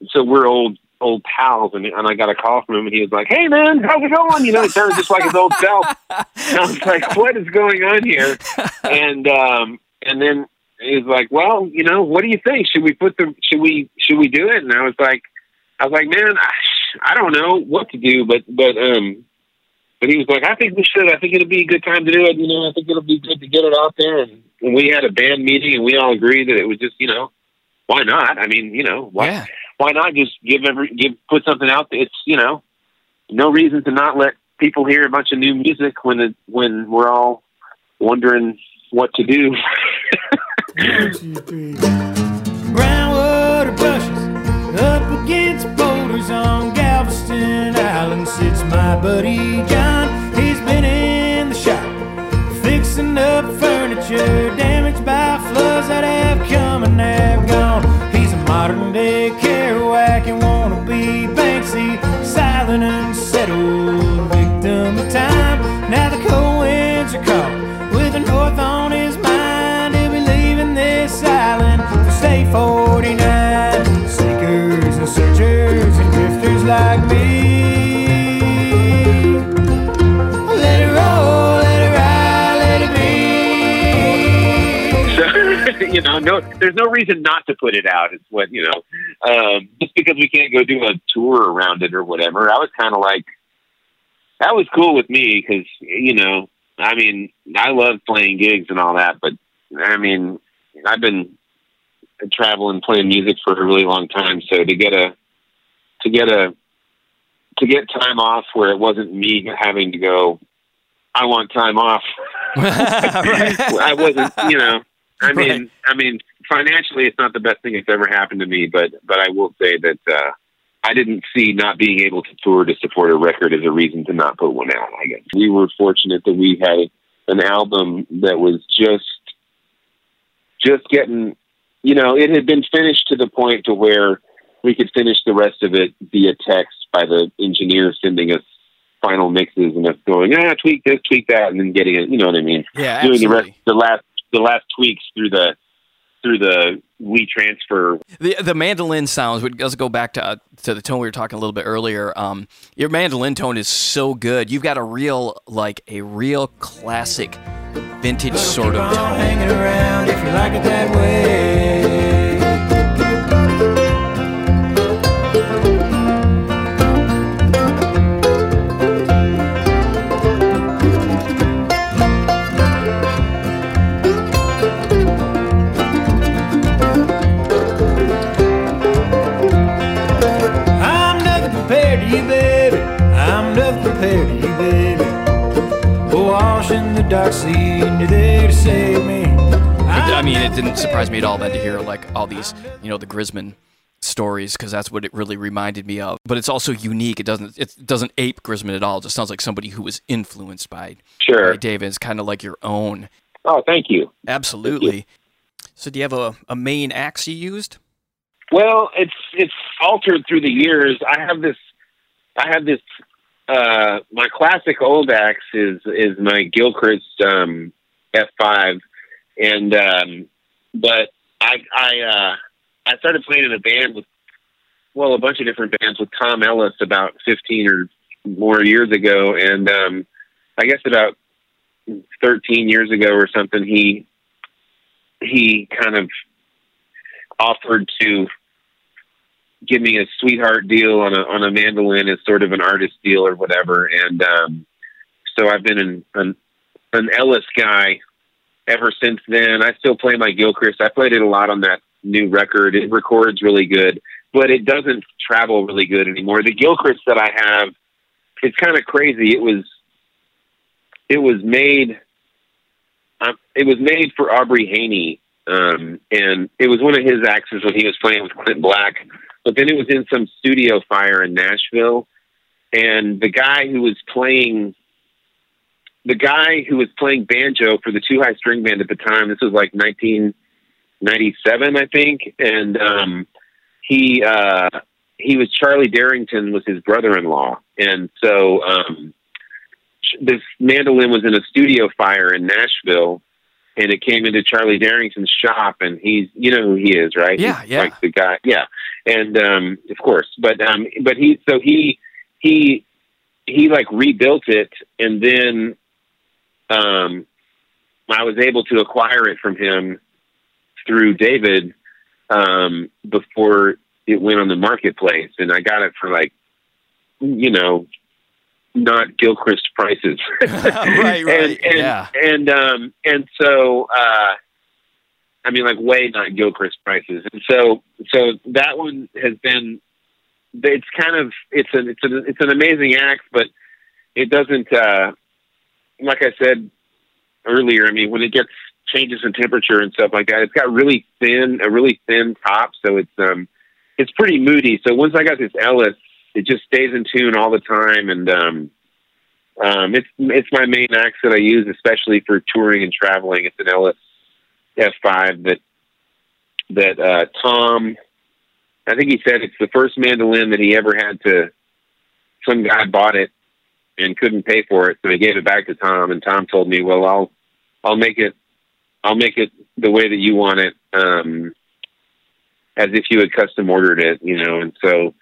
so we're old old pals, and, and I got a call from him, and he was like, "Hey, man, how's it going?" You know, he sounded just like his old self. And I was like, "What is going on here?" And um, and then he was like, "Well, you know, what do you think? Should we put the should we should we do it?" And I was like, "I was like, man, I, I don't know what to do, but but um." but he was like, I think we should. I think it'll be a good time to do it. You know, I think it'll be good to get it out there. And, and we had a band meeting, and we all agreed that it was just, you know, why not? I mean, you know, why Yeah. Why not just give every give put something out there? It's you know, no reason to not let people hear a bunch of new music when it when we're all wondering what to do. Brushes up against boulders on Galveston Island sits my buddy John. He's been in the shop fixing up furniture damaged by floods that have come no, there's no reason not to put it out. It's what you know, um, just because we can't go do a tour around it or whatever. I was kind of like, that was cool with me because you know, I mean, I love playing gigs and all that, but I mean, I've been traveling playing music for a really long time, so to get a to get a to get time off where it wasn't me having to go. I want time off. I wasn't, you know. I mean, Right. I mean, financially, it's not the best thing that's ever happened to me, but but I will say that uh, I didn't see not being able to tour to support a record as a reason to not put one out. I guess we were fortunate that we had an album that was just just getting, you know, it had been finished to the point to where we could finish the rest of it via text by the engineer sending us final mixes and us going, ah, tweak this, tweak that, and then getting it. You know what I mean? Yeah, doing the rest, the last, the last tweaks through the through the WeTransfer. The the mandolin sounds would does go back to uh, to the tone we were talking a little bit earlier. Um, your mandolin tone is so good. You've got a real like a real classic vintage sort Keep of on tone. In the dark sea, and you're there to save me. I mean, it didn't surprise me at all then to hear like all these, you know, the Grisman stories because that's what it really reminded me of. But it's also unique. It doesn't it doesn't ape Grisman at all. It just sounds like somebody who was influenced by, Sure. by David. It's kind of like your own. Oh, thank you. Absolutely. So, do you have a, a main axe you used? Well, it's it's altered through the years. I have this. I have this. Uh, my classic old axe is is my Gilchrist um, F5, and um, but I I uh, I started playing in a band with well a bunch of different bands with Tom Ellis about fifteen or more years ago, and um, I guess about thirteen years ago or something he he kind of offered to give me a sweetheart deal on a on a mandolin as sort of an artist deal or whatever. And um, so I've been an, an an Ellis guy ever since then. I still play my Gilchrist. I played it a lot on that new record. It records really good, but it doesn't travel really good anymore. The Gilchrist that I have, it's kind of crazy. It was it was made um, it was made for Aubrey Haynie, um, and it was one of his axes when he was playing with Clint Black. But then it was in some studio fire in Nashville, and the guy who was playing, the guy who was playing banjo for the Two High String Band at the time, this was like 1997, I think, and um, he uh, he was Charlie Derrington was his brother-in-law, and so. Um, this mandolin was in a studio fire in Nashville, and it came into Charlie Derrington's shop, and he's you know who he is, right? Yeah, He's yeah. Like the guy, yeah, and um, of course, but um, but he so he he he like rebuilt it, and then um, I was able to acquire it from him through David um, before it went on the marketplace, and I got it for like you know not Gilchrist prices. right, right. and, and, yeah. and um and so uh I mean like way not Gilchrist prices. And so so that one has been it's kind of it's an it's an it's an amazing act, but it doesn't uh like I said earlier, I mean when it gets changes in temperature and stuff like that, it's got really thin a really thin top, so it's um it's pretty moody. So once I got this Ellis, it just stays in tune all the time and um um, it's it's my main axe that I use, especially for touring and traveling. It's an Ellis F5 that that uh, Tom, I think he said it's the first mandolin that he ever had to. Some guy bought it and couldn't pay for it, so he gave it back to Tom. And Tom told me, "Well, I'll I'll make it I'll make it the way that you want it, um, as if you had custom ordered it, you know." And so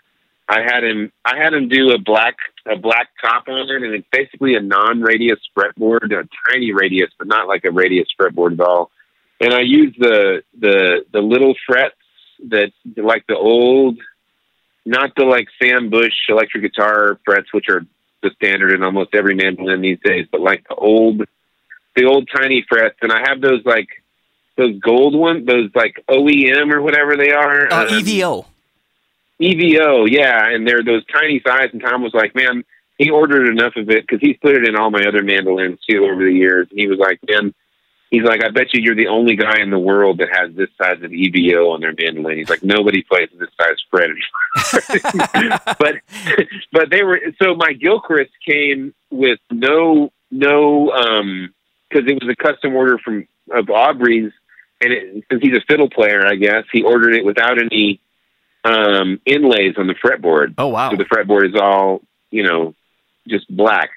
I had him I had him do a black a black top on it, and it's basically a non-radius fretboard, a tiny radius, but not like a radius fretboard at all. And I use the the the little frets that like the old, not the like Sam Bush electric guitar frets, which are the standard in almost every mandolin these days, but like the old the old tiny frets, and I have those like those gold ones, those like OEM or whatever they are. Uh, um, EVO. EVO, yeah, and they're those tiny size. And Tom was like, "Man, he ordered enough of it because he's put it in all my other mandolins too over the years." And he was like, "Man, he's like, I bet you you're the only guy in the world that has this size of EVO on their mandolin." He's like, "Nobody plays this size fret anymore." but but they were so my Gilchrist came with no no um because it was a custom order from of Aubrey's, and it, since he's a fiddle player, I guess he ordered it without any um, inlays on the fretboard. Oh wow. So the fretboard is all, you know, just black.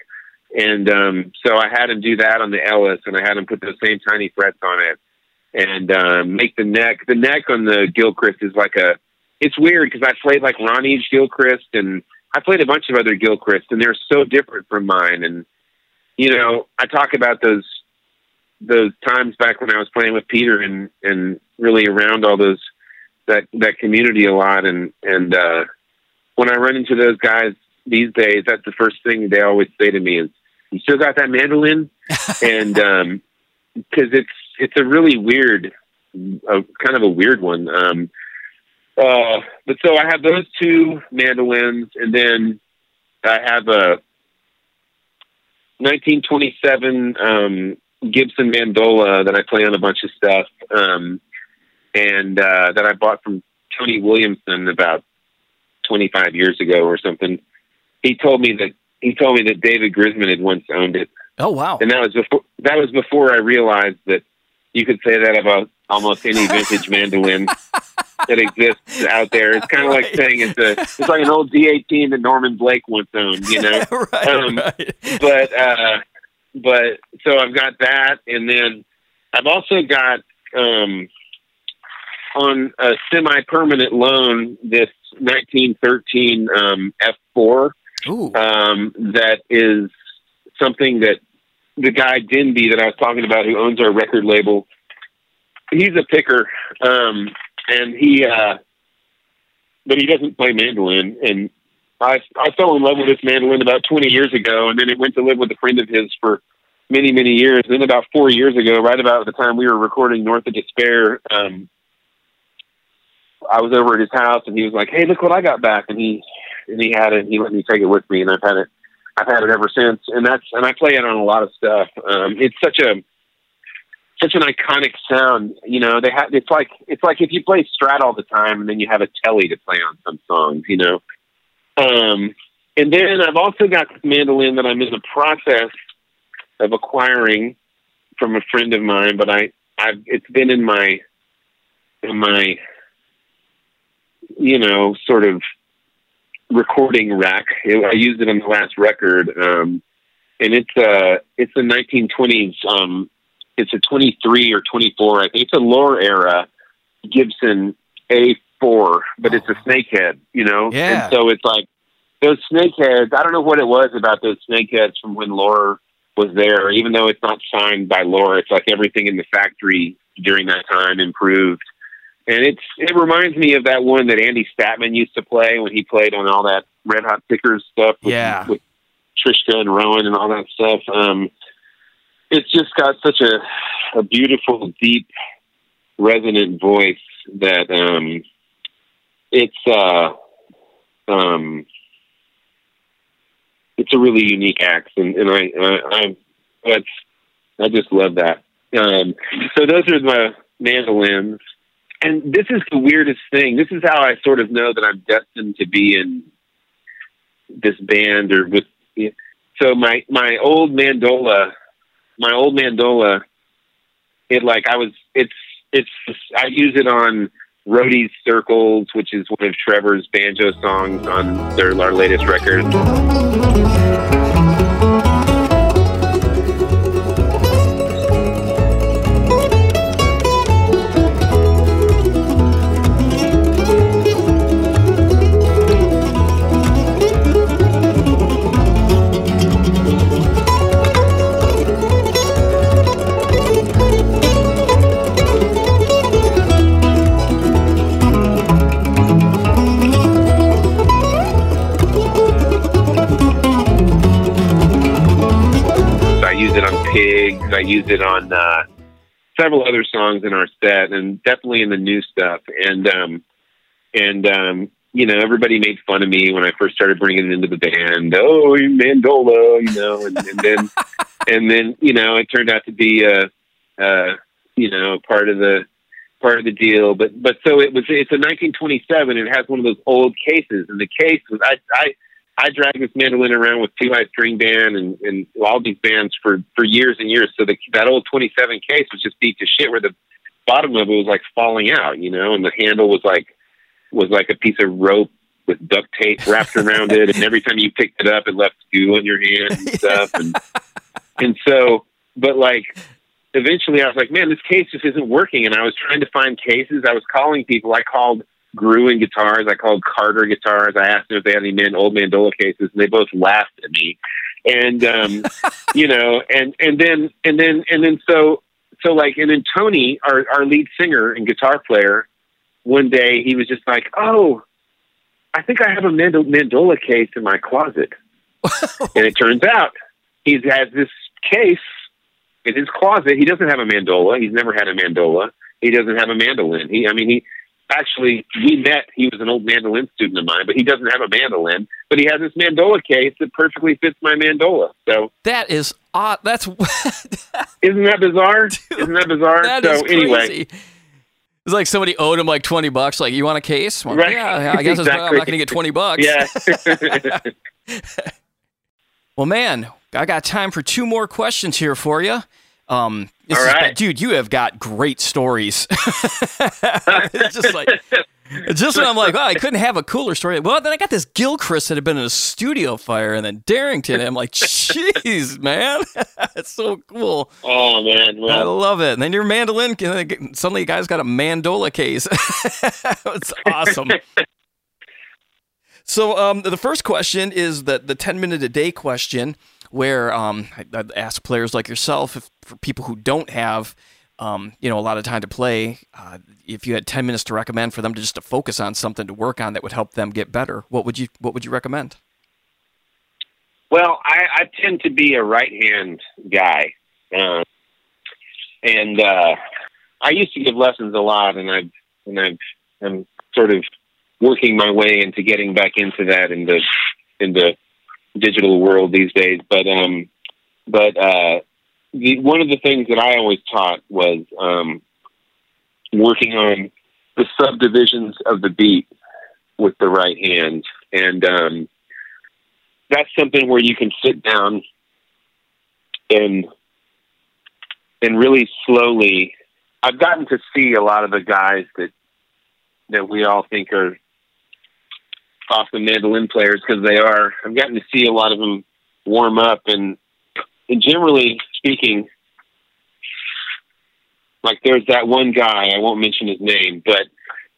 And um, so I had him do that on the Ellis, and I had him put those same tiny frets on it, and um, make the neck. The neck on the Gilchrist is like a. It's weird because I played like Ronnie's Gilchrist, and I played a bunch of other Gilchrists, and they're so different from mine. And you know, I talk about those those times back when I was playing with Peter and and really around all those that that community a lot and and uh when I run into those guys these days that's the first thing they always say to me is you still got that mandolin and um cuz it's it's a really weird a, kind of a weird one um uh but so I have those two mandolins and then I have a 1927 um Gibson mandola that I play on a bunch of stuff um and uh, that I bought from Tony Williamson about 25 years ago or something. He told me that he told me that David Grisman had once owned it, Oh wow. and that was before that was before I realized that you could say that about almost any vintage mandolin that exists out there. It's kind of like saying it's a it's like an old D18 that Norman Blake once owned, you know right, um, right. but uh but so I've got that and then I've also got um on a semi permanent loan this 1913 um F4 Ooh. Um that is something that the guy Denby that I was talking about who owns our record label he's a picker um and he uh but he doesn't play mandolin and I I fell in love with this mandolin about 20 years ago, and then it went to live with a friend of his for many many years. And then about four years ago, right about the time we were recording North of Despair, um, I was over at his house, and he was like, "Hey, look what I got back!" And he and he had it. He let me take it with me, and I've had it. I've had it ever since, and that's and I play it on a lot of stuff. Um, it's such a such an iconic sound. You know, they have. It's like it's like if you play Strat all the time, and then you have a telly to play on some songs. You know. Um, and then I've also got mandolin that I'm in the process of acquiring from a friend of mine, but I, I've it's been in my in my you know sort of recording rack. It, I used it on the last record, um, and it's a it's a 1920s. Um, it's a 23 or 24. I think it's a Loar era Gibson A4, but it's a snakehead. You know, Yeah. and so it's like those snakeheads. I don't know what it was about those snakeheads from when Loar was there. Even though it's not signed by Loar, it's like everything in the factory during that time improved. And it's it reminds me of that one that Andy Statman used to play when he played on all that Red Hot Pickers stuff. With, Yeah. with Trischka and Rowan and all that stuff. Um, it's just got such a a beautiful, deep, resonant voice that um, it's uh, um, it's a really unique act, and, and I, I, I that's I just love that. Um, so those are the mandolins, and this is the weirdest thing. This is how I sort of know that I'm destined to be in this band or with. So my my old mandola, my old mandola, it like I was. It's it's I use it on Roadie's Circles, which is one of Trevor's banjo songs on their our latest record. Pigs. I use it on uh, several other songs in our set, and definitely in the new stuff. And um, and um, you know, everybody made fun of me when I first started bringing it into the band. Oh, you mandola, you know, and, and then and then you know, it turned out to be a, uh, you know, part of the part of the deal. But but so it was. It's a 1927. It has one of those old cases, and the case was I I. I dragged this mandolin around with Two High String Band and, and all these bands for, for years and years. So the, that old 27 case was just beat to shit where the bottom of it was like falling out, you know, and the handle was like, was like a piece of rope with duct tape wrapped around it. And every time you picked it up, it left goo on your hand and stuff. And, and so, but like, eventually I was like, man, this case just isn't working. And I was trying to find cases. I was calling people. I called Gruhn guitars. I called Carter guitars. I asked them if they had any man, old mandola cases, and they both laughed at me. And um, you know, and and then and then and then so so like and then Tony, our our lead singer and guitar player, one day he was just like, oh, I think I have a mando- mandola case in my closet, and it turns out he has this case in his closet. He doesn't have a mandola. He's never had a mandola. He doesn't have a mandolin. He, I mean, he actually we met. He was an old mandolin student of mine, but he doesn't have a mandolin. But he has this mandola case that perfectly fits my mandola. So That is odd. That's isn't that bizarre? isn't that bizarre? that so anyway. It's like somebody owed him like twenty bucks. Like, you want a case? Well, Right. Yeah, I guess it's- I'm not going to get twenty bucks. yeah. Well, man, I got time for two more questions here for you. Um, this All right. dude, you have got great stories. it's just like, just when I'm like, wow, I couldn't have a cooler story. Well, then I got this Gilchrist that had been in a studio fire, and then Derrington. And I'm like, jeez, man, it's so cool. oh man, I love it. And then your mandolin, suddenly, a guy's got a mandola case. it's awesome. So um, the first question is the the ten minute a day question, where um, I, I'd ask players like yourself, if for people who don't have, um, you know, a lot of time to play, uh, if you had ten minutes to recommend for them to just to focus on something to work on that would help them get better, what would you what would you recommend? well, I, I tend to be a right hand guy, uh, and uh, I used to give lessons a lot, and I've and I've I'm sort of working my way into getting back into that in the in the digital world these days. But um, but uh, the, one of the things that I always taught was um, working on the subdivisions of the beat with the right hand, and um, that's something where you can sit down and and really slowly. I've gotten to see a lot of the guys that that we all think are awesome mandolin players because they are. I've gotten to see a lot of them warm up, and and generally speaking, like there's that one guy I won't mention his name, but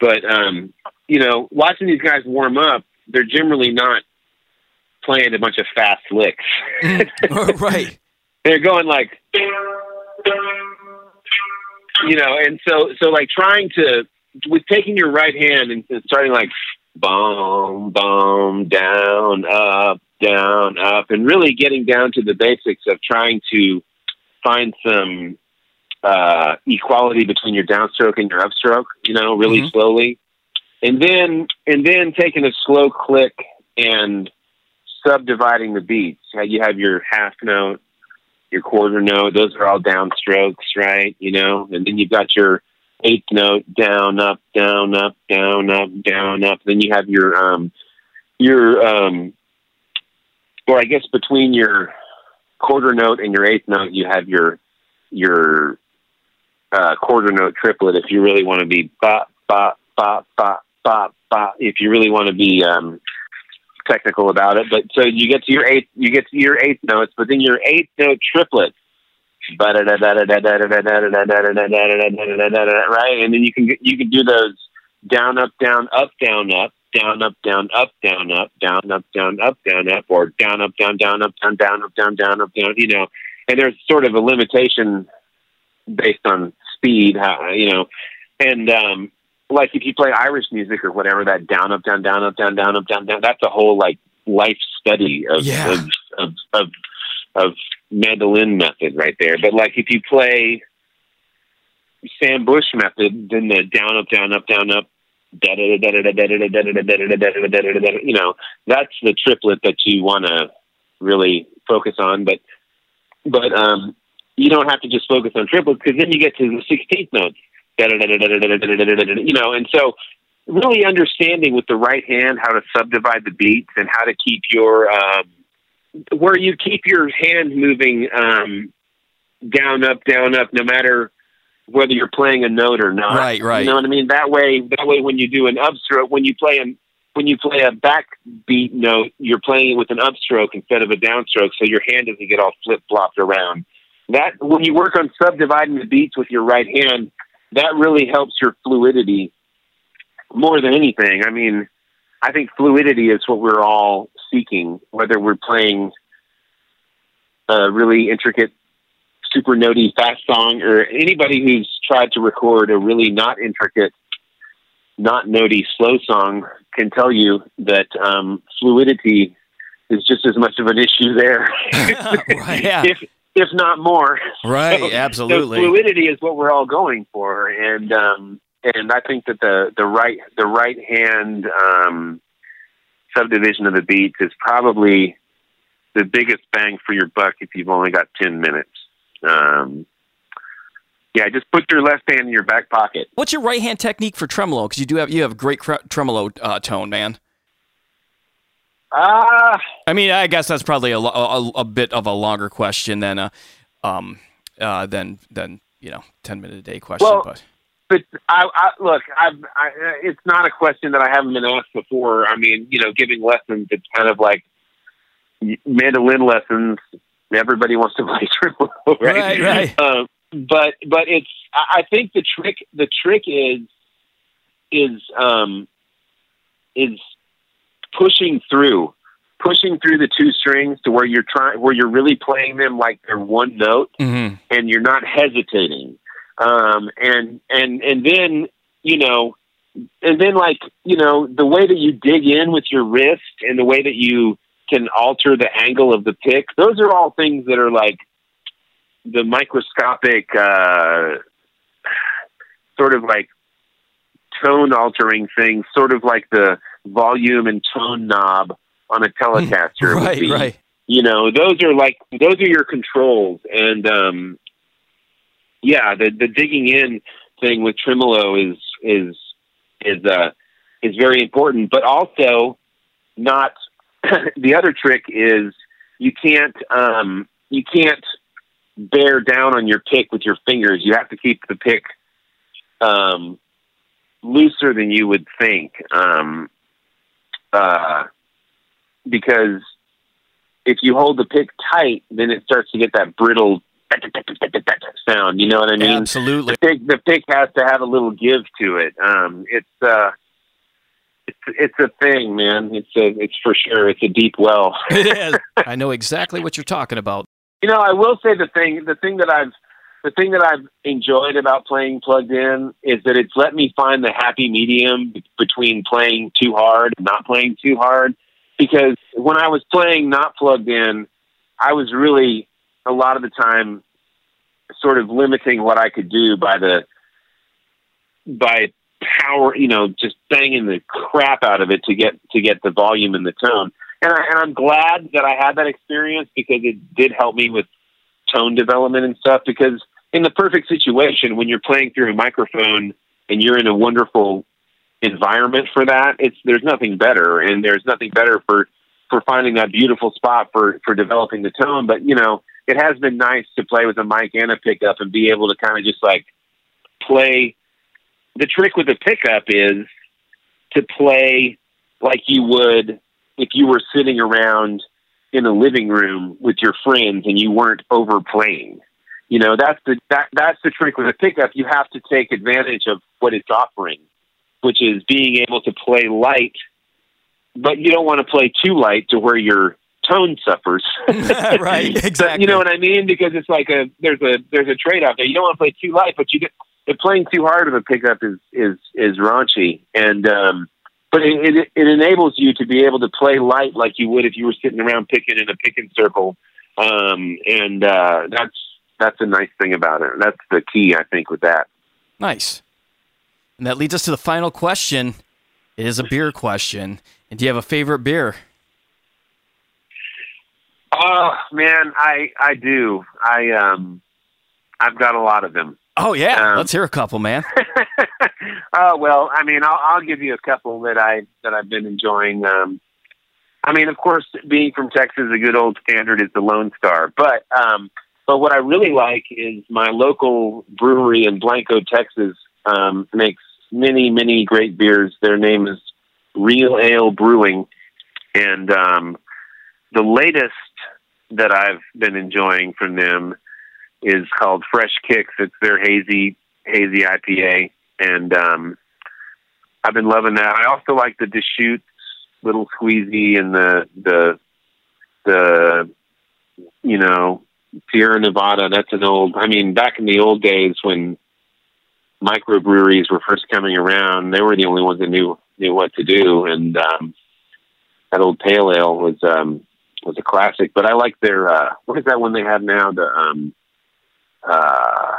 but um, you know, watching these guys warm up, they're generally not playing a bunch of fast licks. right. They're going like, you know, and so so like trying to with taking your right hand and, and starting like boom, boom, down, up, down, up, and really getting down to the basics of trying to find some uh, equality between your downstroke and your upstroke. You know, really Mhm. slowly, and then and then taking a slow click and subdividing the beats. You have your half note, your quarter note; those are all downstrokes, right? You know, and then you've got your eighth note down, up, down, up, down, up, down, up. Then you have your um, your um, or I guess between your quarter note and your eighth note, you have your your uh, quarter note triplet. If you really want to be if you really want to be um, technical about it, but so you get to your eighth, you get to your eighth notes, but then your eighth note triplet. Right, and then you can you can do those down up down up down up down up down up down up down up down up down up down up or down up down down up down down up down down up down you know and there's sort of a limitation based on speed how you know and um like if you play irish music or whatever that down up down down up down down up down down that's a whole like life study of Yeah. of, of of of mandolin method right there but like if you play sam bush method then the down up down up down up da da da da da da da da da da da da da da you know that's the triplet that you want to really focus on but but um you don't have to just focus on triplets because then you get to the 16th notes da da da da da da da da da you know and so really understanding with the right hand how to subdivide the beats and how to keep your um where you keep your hand moving um down up down up no matter whether you're playing a note or not. Right, right. you know what i mean? That way that way when you do an upstroke when you play an when you play a backbeat note you're playing it with an upstroke instead of a downstroke so your hand doesn't get all flip flopped around. That when you work on subdividing the beats with your right hand that really helps your fluidity more than anything. I mean i think fluidity is what we're all seeking whether we're playing a really intricate super notey fast song or anybody who's tried to record a really not intricate not notey slow song can tell you that um, fluidity is just as much of an issue there. Right, yeah, if if not more. Right, so- absolutely. so fluidity is what we're all going for, and um, and I think that the the right the right hand um, subdivision of the beats is probably the biggest bang for your buck if you've only got ten minutes. Um, yeah, just put your left hand in your back pocket. What's your right hand technique for tremolo? Because you do have you have a great cre- tremolo uh, tone, man. Ah, I mean, I guess that's probably a, a, a bit of a longer question than a um uh than than you know ten minute a day question, Well, but but I, I look, I've, I, it's not a question that I haven't been asked before. I mean, you know, giving lessons, it's kind of like mandolin lessons. Everybody wants to play tremolo, right? Right, right. Um, but but it's, I think the trick, the trick is, is um, is pushing through, pushing through the two strings to where you're trying, where you're really playing them like they're one note hmm and you're not hesitating. Um, and and and then you know, and then like you know, the way that you dig in with your wrist and the way that you can alter the angle of the pick, those are all things that are like the microscopic uh, sort of like tone altering things, sort of like the volume and tone knob on a Telecaster. right, be right. you know those are like those are your controls and um yeah the the digging in thing with tremolo is is is uh is very important but also not the other trick is you can't um you can't bear down on your pick with your fingers. You have to keep the pick um looser than you would think um uh because if you hold the pick tight, then it starts to get that brittle sound. You know what I mean? Absolutely. The pick, the pick has to have a little give to it. Um, it's uh, it's it's a thing, man. It's a it's for sure. It's a deep well. It is. I know exactly what you're talking about. You know, I will say the thing the thing that I've the thing that I've enjoyed about playing plugged in is that it's let me find the happy medium between playing too hard and not playing too hard. because when I was playing not plugged in, I was really a lot of the time sort of limiting what I could do by the by power, you know, just banging the crap out of it to get to get the volume and the tone. And, I, and I'm glad that I had that experience because it did help me with tone development and stuff. Because in the perfect situation, when you're playing through a microphone and you're in a wonderful environment for that, it's there's nothing better, and there's nothing better for for finding that beautiful spot for for developing the tone. But you know, it has been nice to play with a mic and a pickup and be able to kind of just like play. The trick with the pickup is to play like you would if you were sitting around in a living room with your friends and you weren't overplaying. You know, that's the that that's the trick with a pickup. You have to take advantage of what it's offering, which is being able to play light, but you don't want to play too light to where your tone suffers. right, exactly. you know what I mean? Because it's like a there's a there's a trade off there. You don't want to play too light, but you get if playing too hard of a pickup is is is raunchy and um but it, it it enables you to be able to play light like you would if you were sitting around picking in a picking circle um and uh that's that's a nice thing about it that's the key i think with that Nice. And that leads us to the final question. It is a beer question. And do you have a favorite beer? Oh man i i do i um i've got a lot of them Oh yeah, Um, let's hear a couple, man. oh well, I mean, I'll, I'll give you a couple that I that I've been enjoying. Um, I mean, of course, being from Texas, a good old standard is the Lone Star. But um, but what I really like is my local brewery in Blanco, Texas, um, makes many many great beers. Their name is Real Ale Brewing, and um, the latest that I've been enjoying from them is called Fresh Kicks. It's their hazy hazy IPA, and um, I've been loving that. I also like the Deschutes Little Squeezy and the the the you know Sierra Nevada. That's an old. I mean, back in the old days when microbreweries were first coming around, they were the only ones that knew knew what to do, and um, that old pale ale was um, was a classic. But I like their uh, what is that one they have now? The um, uh,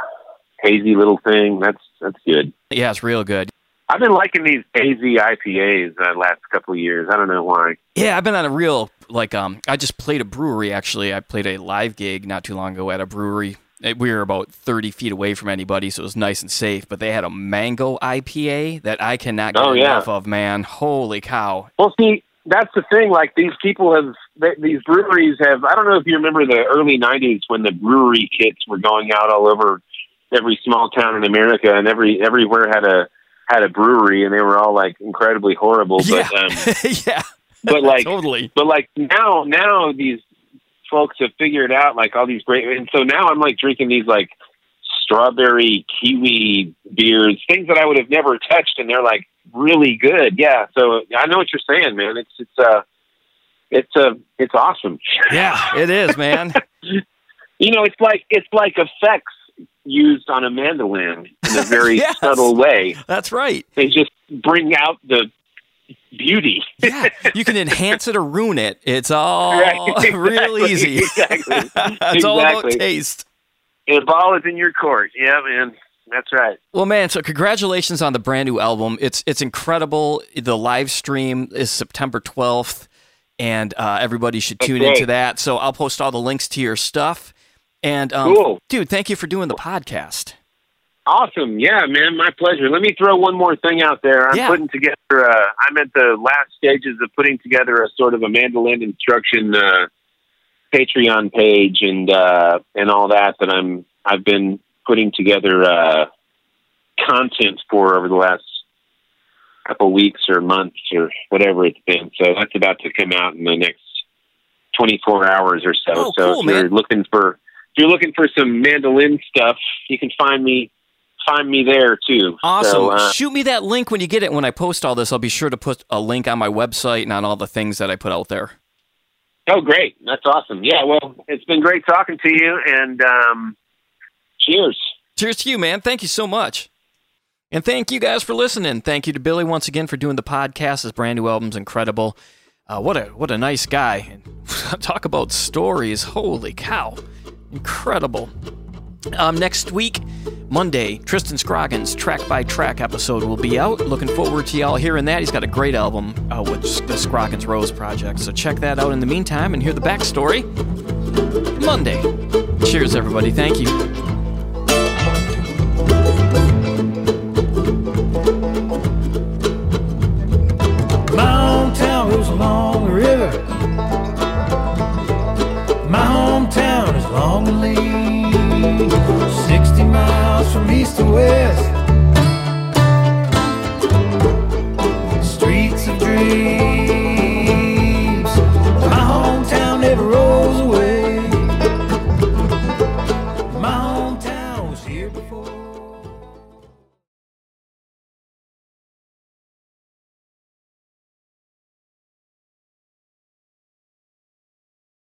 hazy little thing. That's that's good. Yeah, it's real good. I've been liking these hazy IPAs the last couple of years. I don't know why. Yeah, I've been on a real like um I just played a brewery actually. I played a live gig not too long ago at a brewery. Eh, We were about 30 feet away from anybody, so it was nice and safe. But they had a mango IPA that I cannot get Oh, yeah. enough of, man. Holy cow. Well, see, that's the thing. Like these people have, th- these breweries have. I don't know if you remember the early '90s when the brewery kits were going out all over every small town in America, and every everywhere had a had a brewery, and they were all like incredibly horrible. Yeah. But um, yeah. but like totally. but like now now these folks have figured out like all these great and so now i'm like drinking these like strawberry kiwi beers things that i would have never touched and they're like really good yeah so i know what you're saying man it's it's uh it's uh it's awesome Yeah, it is, man. you know it's like it's like effects used on a mandolin in a very Yes. subtle way That's right. they just bring out the beauty Yeah, you can enhance it or ruin it. It's all Right, real easy. exactly, it's all about exactly. taste. the ball is in your court yeah man that's right Well, man, so congratulations on the brand new album. It's it's incredible. The live stream is September 12th, and uh, everybody should tune into that. So I'll post all the links to your stuff. And um, Cool. dude, thank you for doing the podcast. Awesome. Yeah, man, my pleasure. Let me throw one more thing out there. I'm Yeah. putting together, uh, I'm at the last stages of putting together a sort of a mandolin instruction uh, Patreon page and uh, and all that that I'm I've been putting together uh, content for over the last couple weeks or months or whatever it's been. So that's about to come out in the next 24 hours or so. Oh, so cool, if you're man. looking for if you're looking for some mandolin stuff, you can find me find me there too. Awesome. So, uh, Shoot me that link when you get it. When I post all this, I'll be sure to put a link on my website and on all the things that I put out there. oh, great! That's awesome. Yeah. Well, it's been great talking to you, and um, cheers. Cheers to you, man. Thank you so much. And thank you guys for listening. Thank you to Billy once again for doing the podcast. His brand new album's incredible. Uh, what a what a nice guy. Talk about stories. Holy cow. Incredible. Um, next week, Monday, Tristan Scroggins' track by track episode will be out. Looking forward to y'all hearing that. He's got a great album uh, with the Scroggins Rose Project. So check that out in the meantime and hear the backstory Monday. Cheers, everybody. Thank you. lonely. 60 miles from east to west. Streets of dreams.